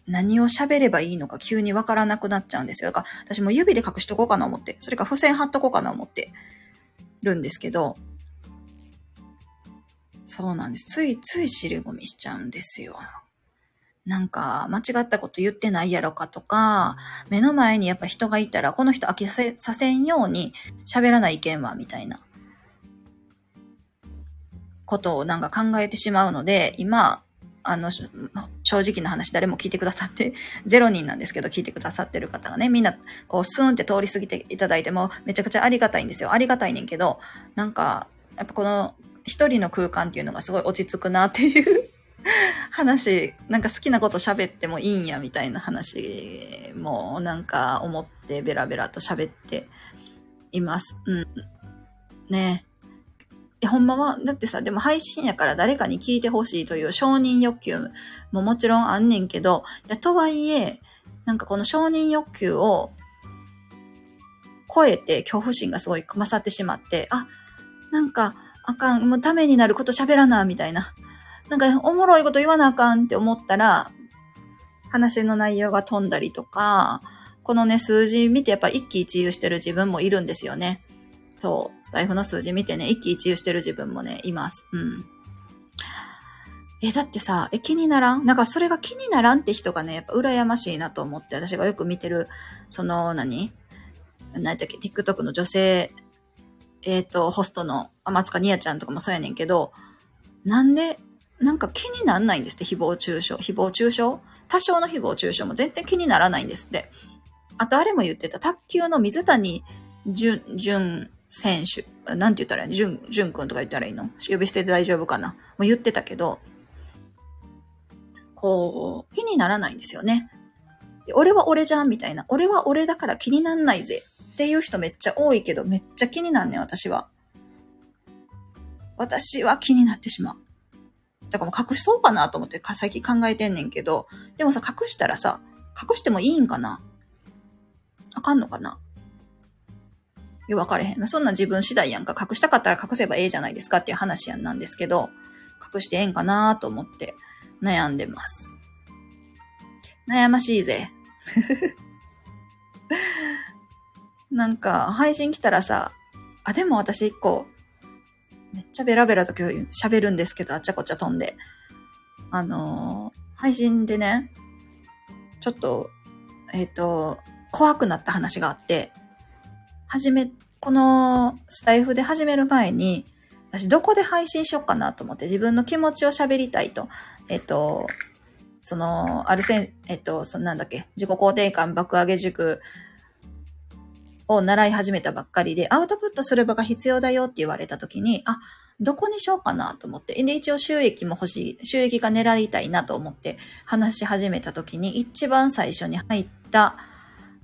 う、何を喋ればいいのか急にわからなくなっちゃうんですよ。だから私も指で隠しとこうかな思って、それか付箋貼っとこうかな思ってるんですけど、そうなんです。ついつい尻込みしちゃうんですよ。なんか、間違ったこと言ってないやろかとか、目の前にやっぱ人がいたら、この人飽きさせんように喋らない意見は、みたいな、ことをなんか考えてしまうので、今、あの、正直な話誰も聞いてくださって、0人なんですけど聞いてくださってる方がね、みんな、こう、スーンって通り過ぎていただいても、めちゃくちゃありがたいんですよ。ありがたいねんけど、なんか、やっぱこの、一人の空間っていうのがすごい落ち着くなっていう 話、なんか好きなこと喋ってもいいんやみたいな話もなんか思ってベラベラと喋っています。うん。ねえ。ほんまは、だってさ、でも配信やから誰かに聞いてほしいという承認欲求ももちろんあんねんけど、いや、とはいえ、なんかこの承認欲求を超えて恐怖心がすごい勝ってしまって、あ、なんかあかん、もうためになること喋らな、みたいな。なんか、おもろいこと言わなあかんって思ったら、話の内容が飛んだりとか、このね、数字見てやっぱ一喜一憂してる自分もいるんですよね。そう。スタイフの数字見てね、一喜一憂してる自分もね、います。うん。え、だってさ、え、気にならん？なんかそれが気にならんって人がね、やっぱ羨ましいなと思って、私がよく見てる、その何、何だっけ、TikTok の女性えっ、ー、と、ホストのあ松塚にやちゃんとかもそうやねんけど、なんで、なんか気になんないんですって、誹謗中傷。誹謗中傷？多少の誹謗中傷も全然気にならないんですって。あとあれも言ってた、卓球の水谷淳、淳選手。なんて言ったらいいの？淳、淳君とか言ったらいいの？呼び捨てで大丈夫かな？もう言ってたけど、こう、気にならないんですよね。俺は俺じゃんみたいな。俺は俺だから気になんないぜ。っていう人めっちゃ多いけど、めっちゃ気になんねん、私は。私は気になってしまう。だからもう隠そうかなと思って最近考えてんねんけど、でもさ、隠したらさ、隠してもいいんかな？あかんのかな？よ、分かれへん。そんな自分次第やんか。隠したかったら隠せばええじゃないですか？っていう話やんなんですけど、隠してええんかなと思って悩んでます。悩ましいぜ。なんか、配信来たらさ、あ、でも私一個、めっちゃベラベラと今日喋るんですけど、あっちゃこっちゃ飛んで。あのー、配信でね、ちょっと、えっ、ー、と、怖くなった話があって、はじめ、このスタイフで始める前に、私どこで配信しようかなと思って自分の気持ちを喋りたいと。えっ、ー、と、その、あるせん、えっと、そのなんだっけ、自己肯定感爆上げ塾を習い始めたばっかりで、アウトプットする場が必要だよって言われた時に、あ、どこにしようかなと思って。で、一応収益も欲しい、収益が狙いたいなと思って話し始めた時に、一番最初に入った、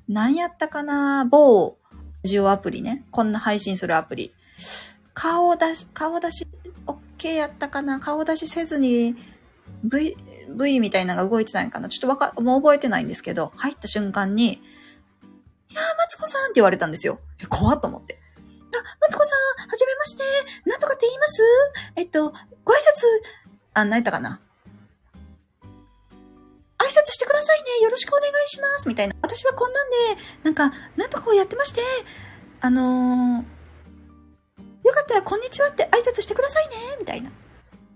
何やったかな某ジオアプリね。こんな配信するアプリ。顔出し、顔出し、OK やったかな顔出しせずに、V、V みたいなのが動いてたんかなちょっとわか、もう覚えてないんですけど、入った瞬間に、いやー、マツコさんって言われたんですよ。怖っと思って。あ、マツコさん、はじめまして。なんとかって言います？えっと、ご挨拶あ、何やったかな挨拶してくださいね。よろしくお願いします。みたいな。私はこんなんで、なんか、なんとかこうやってまして、あのー、よかったらこんにちはって挨拶してくださいね。みたいな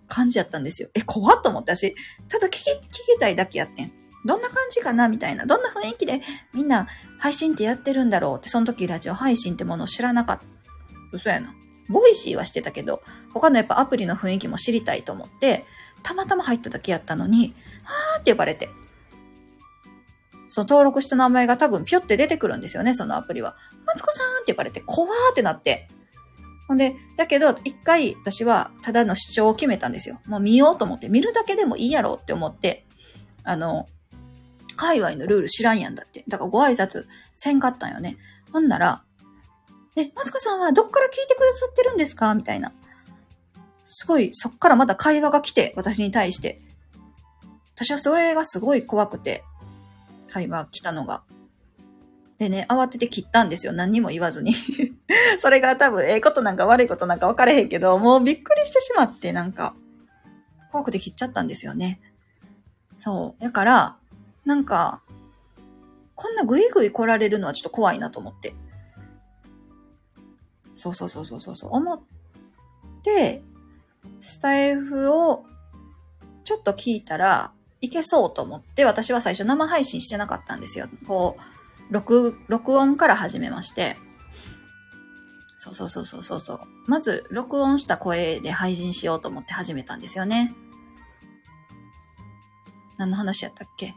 感じやったんですよ。え、怖っと思って私、ただ聞き、聞きたいだけやってん。どんな感じかな？みたいな。どんな雰囲気でみんな配信ってやってるんだろうって、その時ラジオ配信ってものを知らなかった。嘘やな。 Voicy はしてたけど、他のやっぱアプリの雰囲気も知りたいと思って、たまたま入っただけやったのに、はーって呼ばれて。その登録した名前が多分ピョって出てくるんですよね、そのアプリは。マツコさんって呼ばれて、怖ーってなって。ほんで、だけど、一回私はただの視聴を決めたんですよ。もう見ようと思って、見るだけでもいいやろうって思って、あの、界隈のルール知らんやんだって。だからご挨拶せんかったんよね。ほんなら、え、マツコさんはどっから聞いてくださってるんですか？みたいな。すごい、そっからまた会話が来て、私に対して。私はそれがすごい怖くて、会話来たのが。でね、慌てて切ったんですよ。何にも言わずに それが多分、ええことなんか悪いことなんか分かれへんけど、もうびっくりしてしまって、なんか、怖くて切っちゃったんですよね。そう。だから、なんか、こんなぐいぐい来られるのはちょっと怖いなと思って。そうそうそうそうそうそう。思って、スタイフをちょっと聞いたらいけそうと思って、私は最初生配信してなかったんですよ。こう、録、録音から始めまして。そうそうそうそうそう。まず、録音した声で配信しようと思って始めたんですよね。何の話やったっけ？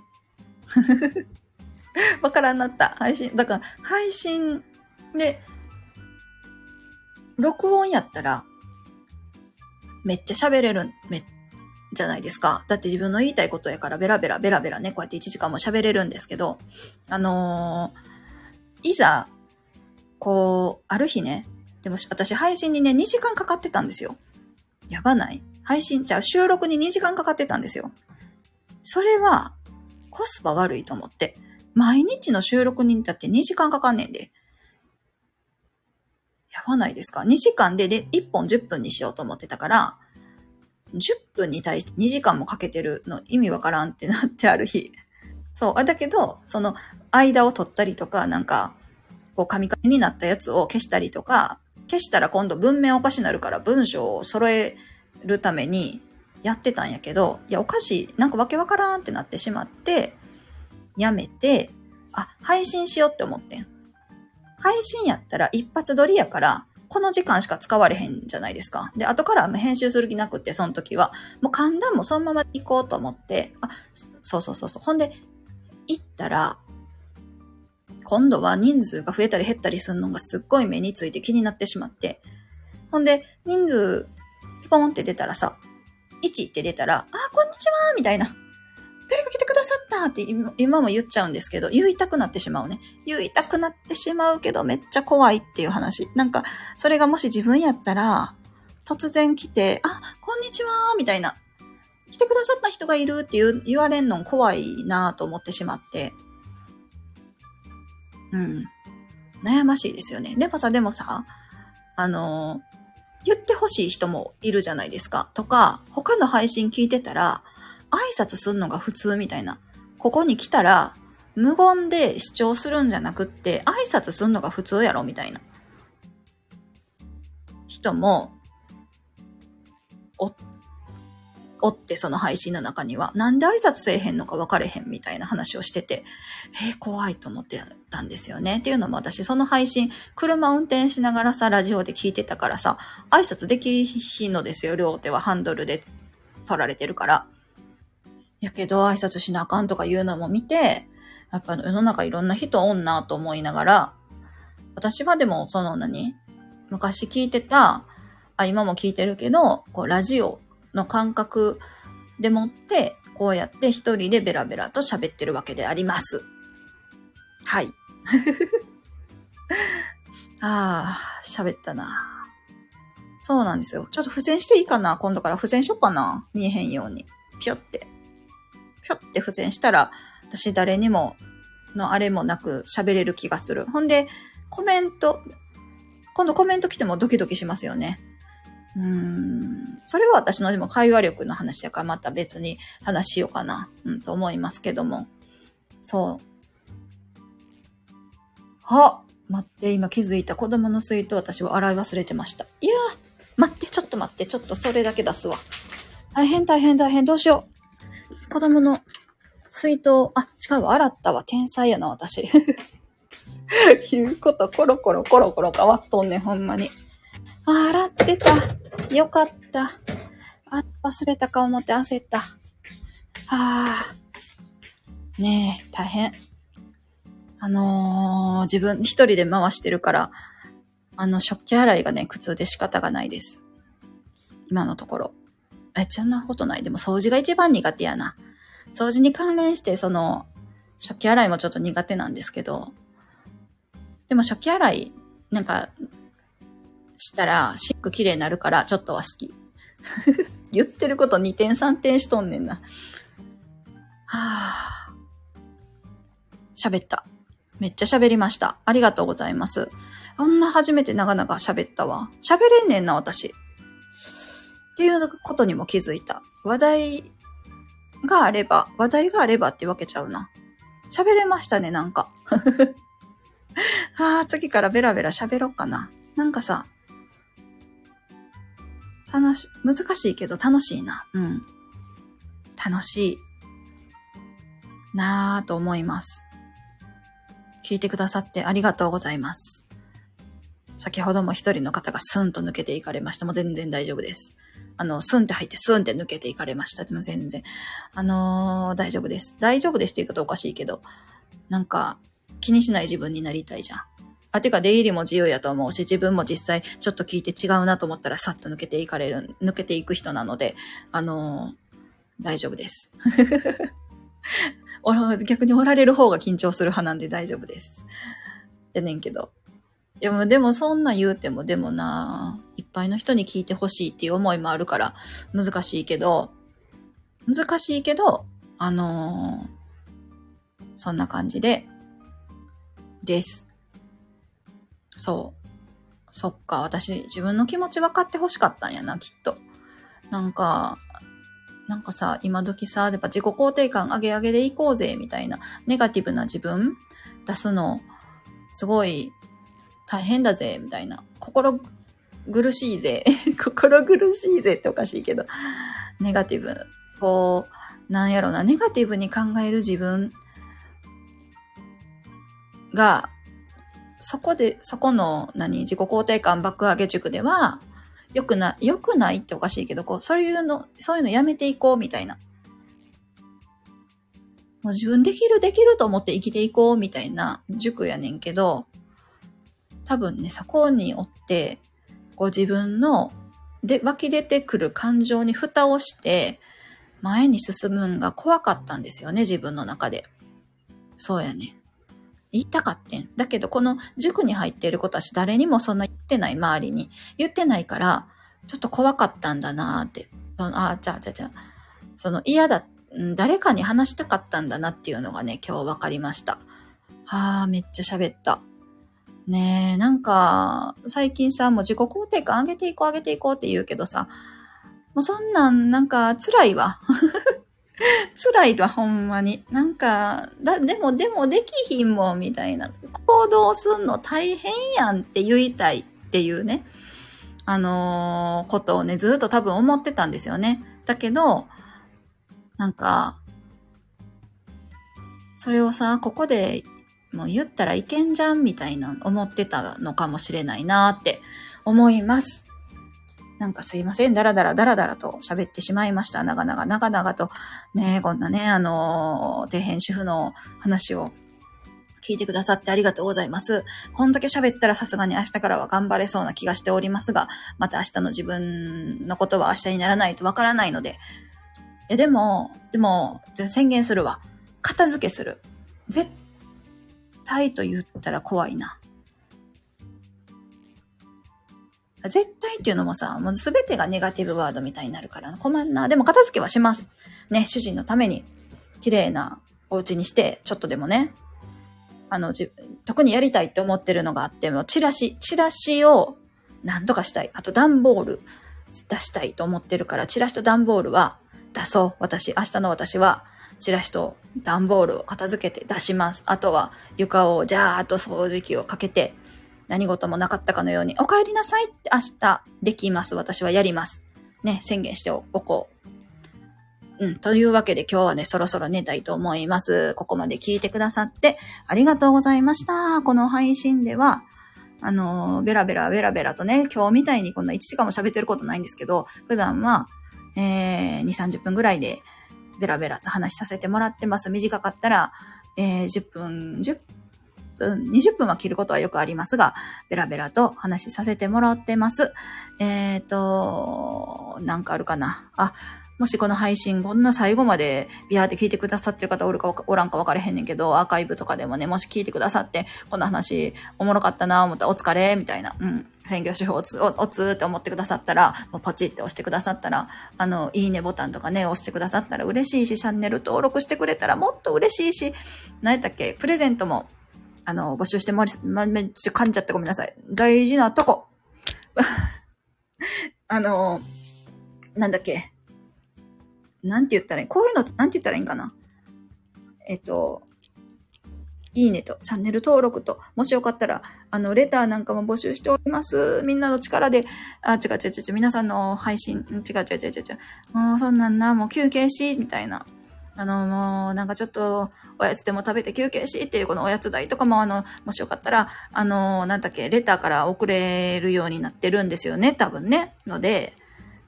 わからんなった。配信。だから、配信で、録音やったら、めっちゃ喋れる、め、じゃないですか。だって自分の言いたいことやからベラベラベラベラね、こうやって1時間も喋れるんですけど、あのー、いざ、こう、ある日ね、でも私配信にね、2時間かかってたんですよ。やばない？配信、じゃあ収録に2時間かかってたんですよ。それは、コスパ悪いと思って。毎日の収録にだって2時間かかんねんで。やばないですか ?2 時間でで1本10分にしようと思ってたから、10分に対して2時間もかけてるの意味わからんってなってある日。そう。だけど、その間を取ったりとか、なんか、こう、紙紙になったやつを消したりとか、消したら今度文面おかしになるから文章を揃えるためにやってたんやけど、いや、おかしい。なんかわけわからんってなってしまって、やめて、あ、配信しようって思ってん。配信やったら一発撮りやから、この時間しか使われへんじゃないですか。で、後から編集する気なくって、その時は。もう簡単もそのまま行こうと思って、あ、そうそうそうそう。ほんで、行ったら、今度は人数が増えたり減ったりするのがすっごい目について気になってしまって。ほんで、人数、ピコンって出たらさ、1って出たら、あ、こんにちはみたいな。誰が来てくださったって今も言っちゃうんですけど、言いたくなってしまうね。言いたくなってしまうけど、めっちゃ怖いっていう話。なんか、それがもし自分やったら、突然来て、あ、こんにちはみたいな。来てくださった人がいるって言言われんの怖いなと思ってしまって。うん。悩ましいですよね。でもさ、でもさ、あの言ってほしい人もいるじゃないですか。とか、他の配信聞いてたら、挨拶するのが普通みたいな。ここに来たら、無言で視聴するんじゃなくって、挨拶するのが普通やろみたいな。人も、お、おってその配信の中には、なんで挨拶せえへんのか分かれへんみたいな話をしてて、えー、怖いと思ってたんですよね。っていうのも私、その配信、車運転しながらさ、ラジオで聞いてたからさ、挨拶できひんのですよ。両手はハンドルで取られてるから。やけど、挨拶しなあかんとか言うのも見て、やっぱ世の中いろんな人おんなと思いながら、私はでも、その何昔聞いてた、あ、今も聞いてるけど、こう、ラジオの感覚でもって、こうやって一人でベラベラと喋ってるわけであります。はい。ああ、喋ったな。そうなんですよ。ちょっと付箋していいかな？今度から付箋しよっかな見えへんように。ぴょって。ぴょって付箋したら、私誰にものあれもなく喋れる気がする。ほんで、コメント、今度コメント来てもドキドキしますよね。うん。それは私のでも会話力の話やからまた別に話しようかな、うん、と思いますけども。そう。は待って、今気づいた子供の水筒私は洗い忘れてました。いやー、待って、ちょっと待って、ちょっとそれだけ出すわ。大変大変大変、どうしよう。子供の水筒、あ、違うわ、洗ったわ。天才やな、私。言うことコロコロコロコロ変わっとんね、ほんまに。あ、洗ってた。よかった。あ、忘れたか思って焦った。はあ。ねえ、大変。あのー、自分一人で回してるから、あの、食器洗いがね、苦痛で仕方がないです。今のところ。え、そんなことない。でも掃除が一番苦手やな。掃除に関連して、その、食器洗いもちょっと苦手なんですけど、でも食器洗い、なんか、したら、シック綺麗になるから、ちょっとは好き。言ってること2点3点しとんねんな。はぁ。喋った。めっちゃ喋りました。ありがとうございます。こんな初めて長々喋ったわ。喋れんねんな、私。っていうことにも気づいた。話題があれば、話題があればってわけちゃうな。喋れましたね、なんか。ああ、次からベラベラ喋ろっかな。なんかさ、楽し、難しいけど楽しいな。うん。楽しい。なぁと思います。聞いてくださってありがとうございます。先ほども一人の方がスンと抜けていかれました。もう全然大丈夫です。あの、スンって入ってスンって抜けていかれました。でも全然。あのー、大丈夫です。大丈夫ですって言うことおかしいけど、なんか、気にしない自分になりたいじゃん。あ、てか出入りも自由やと思うし、自分も実際ちょっと聞いて違うなと思ったらさっと抜けていかれる、抜けていく人なので、あのー、大丈夫です。逆におられる方が緊張する派なんで大丈夫です。やねんけど。いや、でもそんな言うても、でもな、いっぱいの人に聞いてほしいっていう思いもあるから難しいけど、難しいけど、あのー、そんな感じで、です。そう。そっか、私、自分の気持ち分かってほしかったんやな、きっと。なんか、なんかさ、今時さ、やっぱ自己肯定感上げ上げでいこうぜ、みたいな、ネガティブな自分出すの、すごい大変だぜ、みたいな。心苦しいぜ。心苦しいぜっておかしいけど。ネガティブ。こう、なんやろな、ネガティブに考える自分が、そこで、そこの、何、自己肯定感爆上げ塾では、良くな、良くないっておかしいけど、こう、そういうの、そういうのやめていこうみたいな。もう自分できるできると思って生きていこうみたいな塾やねんけど、多分ね、そこにおって、こう自分の、で、湧き出てくる感情に蓋をして、前に進むんが怖かったんですよね、自分の中で。そうやね。言いたかってん。だけど、この塾に入っている子たち誰にもそんな言ってない周りに。言ってないから、ちょっと怖かったんだなって。そのあ、じゃあ、じゃあ、じゃあ、その嫌だ、誰かに話したかったんだなっていうのがね、今日分かりました。はあ、めっちゃ喋った。ねえ、なんか、最近さ、もう自己肯定感上げていこう上げていこうって言うけどさ、もうそんなん、なんか辛いわ。辛いわ、ほんまに。なんか、だ、でも、でもできひんもん、みたいな。行動すんの大変やんって言いたいっていうね、あのー、ことをね、ずっと多分思ってたんですよね。だけど、なんか、それをさ、ここでもう言ったらいけんじゃんみたいな思ってたのかもしれないなって思います。なんかすいません。だらだらだらだらと喋ってしまいました。長々長々と。ねこんなね、あのー、底辺主婦の話を聞いてくださってありがとうございます。こんだけ喋ったらさすがに明日からは頑張れそうな気がしておりますが、また明日の自分のことは明日にならないとわからないので。いや、でも、でも、宣言するわ。片付けする。絶対と言ったら怖いな。絶対っていうのもさ、もう全てがネガティブワードみたいになるから困んな。でも片付けはします。ね、主人のために綺麗なお家にして、ちょっとでもね、あの、自分、特にやりたいって思ってるのがあっても、チラシ、チラシを何とかしたい。あと段ボール。出したいと思ってるから、チラシと段ボールは出そう。私、明日の私は、チラシと段ボールを片付けて出します。あとは床をジャーっと掃除機をかけて、何事もなかったかのように、お帰りなさいって明日できます。私はやります。ね、宣言しておこう。うん。というわけで今日はね、そろそろ寝たいと思います。ここまで聞いてくださってありがとうございました。この配信では、あの、ベラベラベラベラとね、今日みたいにこんな1時間も喋ってることないんですけど、普段は、えー、2、30分ぐらいでベラベラと話しさせてもらってます。短かったら、えー、10分、10分、20分は切ることはよくありますが、ベラベラと話しさせてもらってます。えっ、ー、と、なんかあるかな。あ、もしこの配信、こんな最後までビャーって聞いてくださってる方おるかおらんか分かれへんねんけど、アーカイブとかでもね、もし聞いてくださって、この話おもろかったな思ったらお疲れみたいな、うん、専業主婦おつ、おおつって思ってくださったら、もうポチって押してくださったら、あの、いいねボタンとかね、押してくださったら嬉しいし、チャンネル登録してくれたらもっと嬉しいし、何やったっけ、プレゼントも、あの、募集してもらま、めっちゃ噛んじゃってごめんなさい。大事なとこ。あの、なんだっけ。なんて言ったらいい？こういうのってなんて言ったらいいんかな？えっと、いいねと、チャンネル登録と、もしよかったら、あの、レターなんかも募集しております。みんなの力で、あ、違う違う違う、皆さんの配信、違う違う違う違う違う、もうそんなんな、もう休憩し、みたいな。あの、もう、なんかちょっと、おやつでも食べて休憩しっていう、このおやつ代とかも、あの、もしよかったら、あの、なんだっけ、レターから送れるようになってるんですよね、多分ね。ので、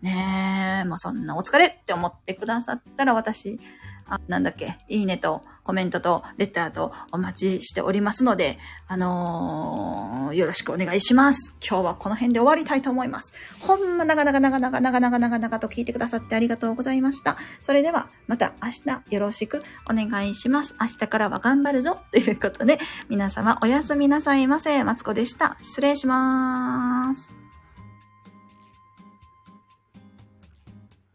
ねえ、もうそんなお疲れって思ってくださったら私、あ、なんだっけ、いいねとコメントとレターとお待ちしておりますので、あのー、よろしくお願いします。今日はこの辺で終わりたいと思います。ほんま長々長々長々長々と聞いてくださってありがとうございました。それではまた明日よろしくお願いします。明日からは頑張るぞということで、皆様おやすみなさいませ。マツコでした。失礼します。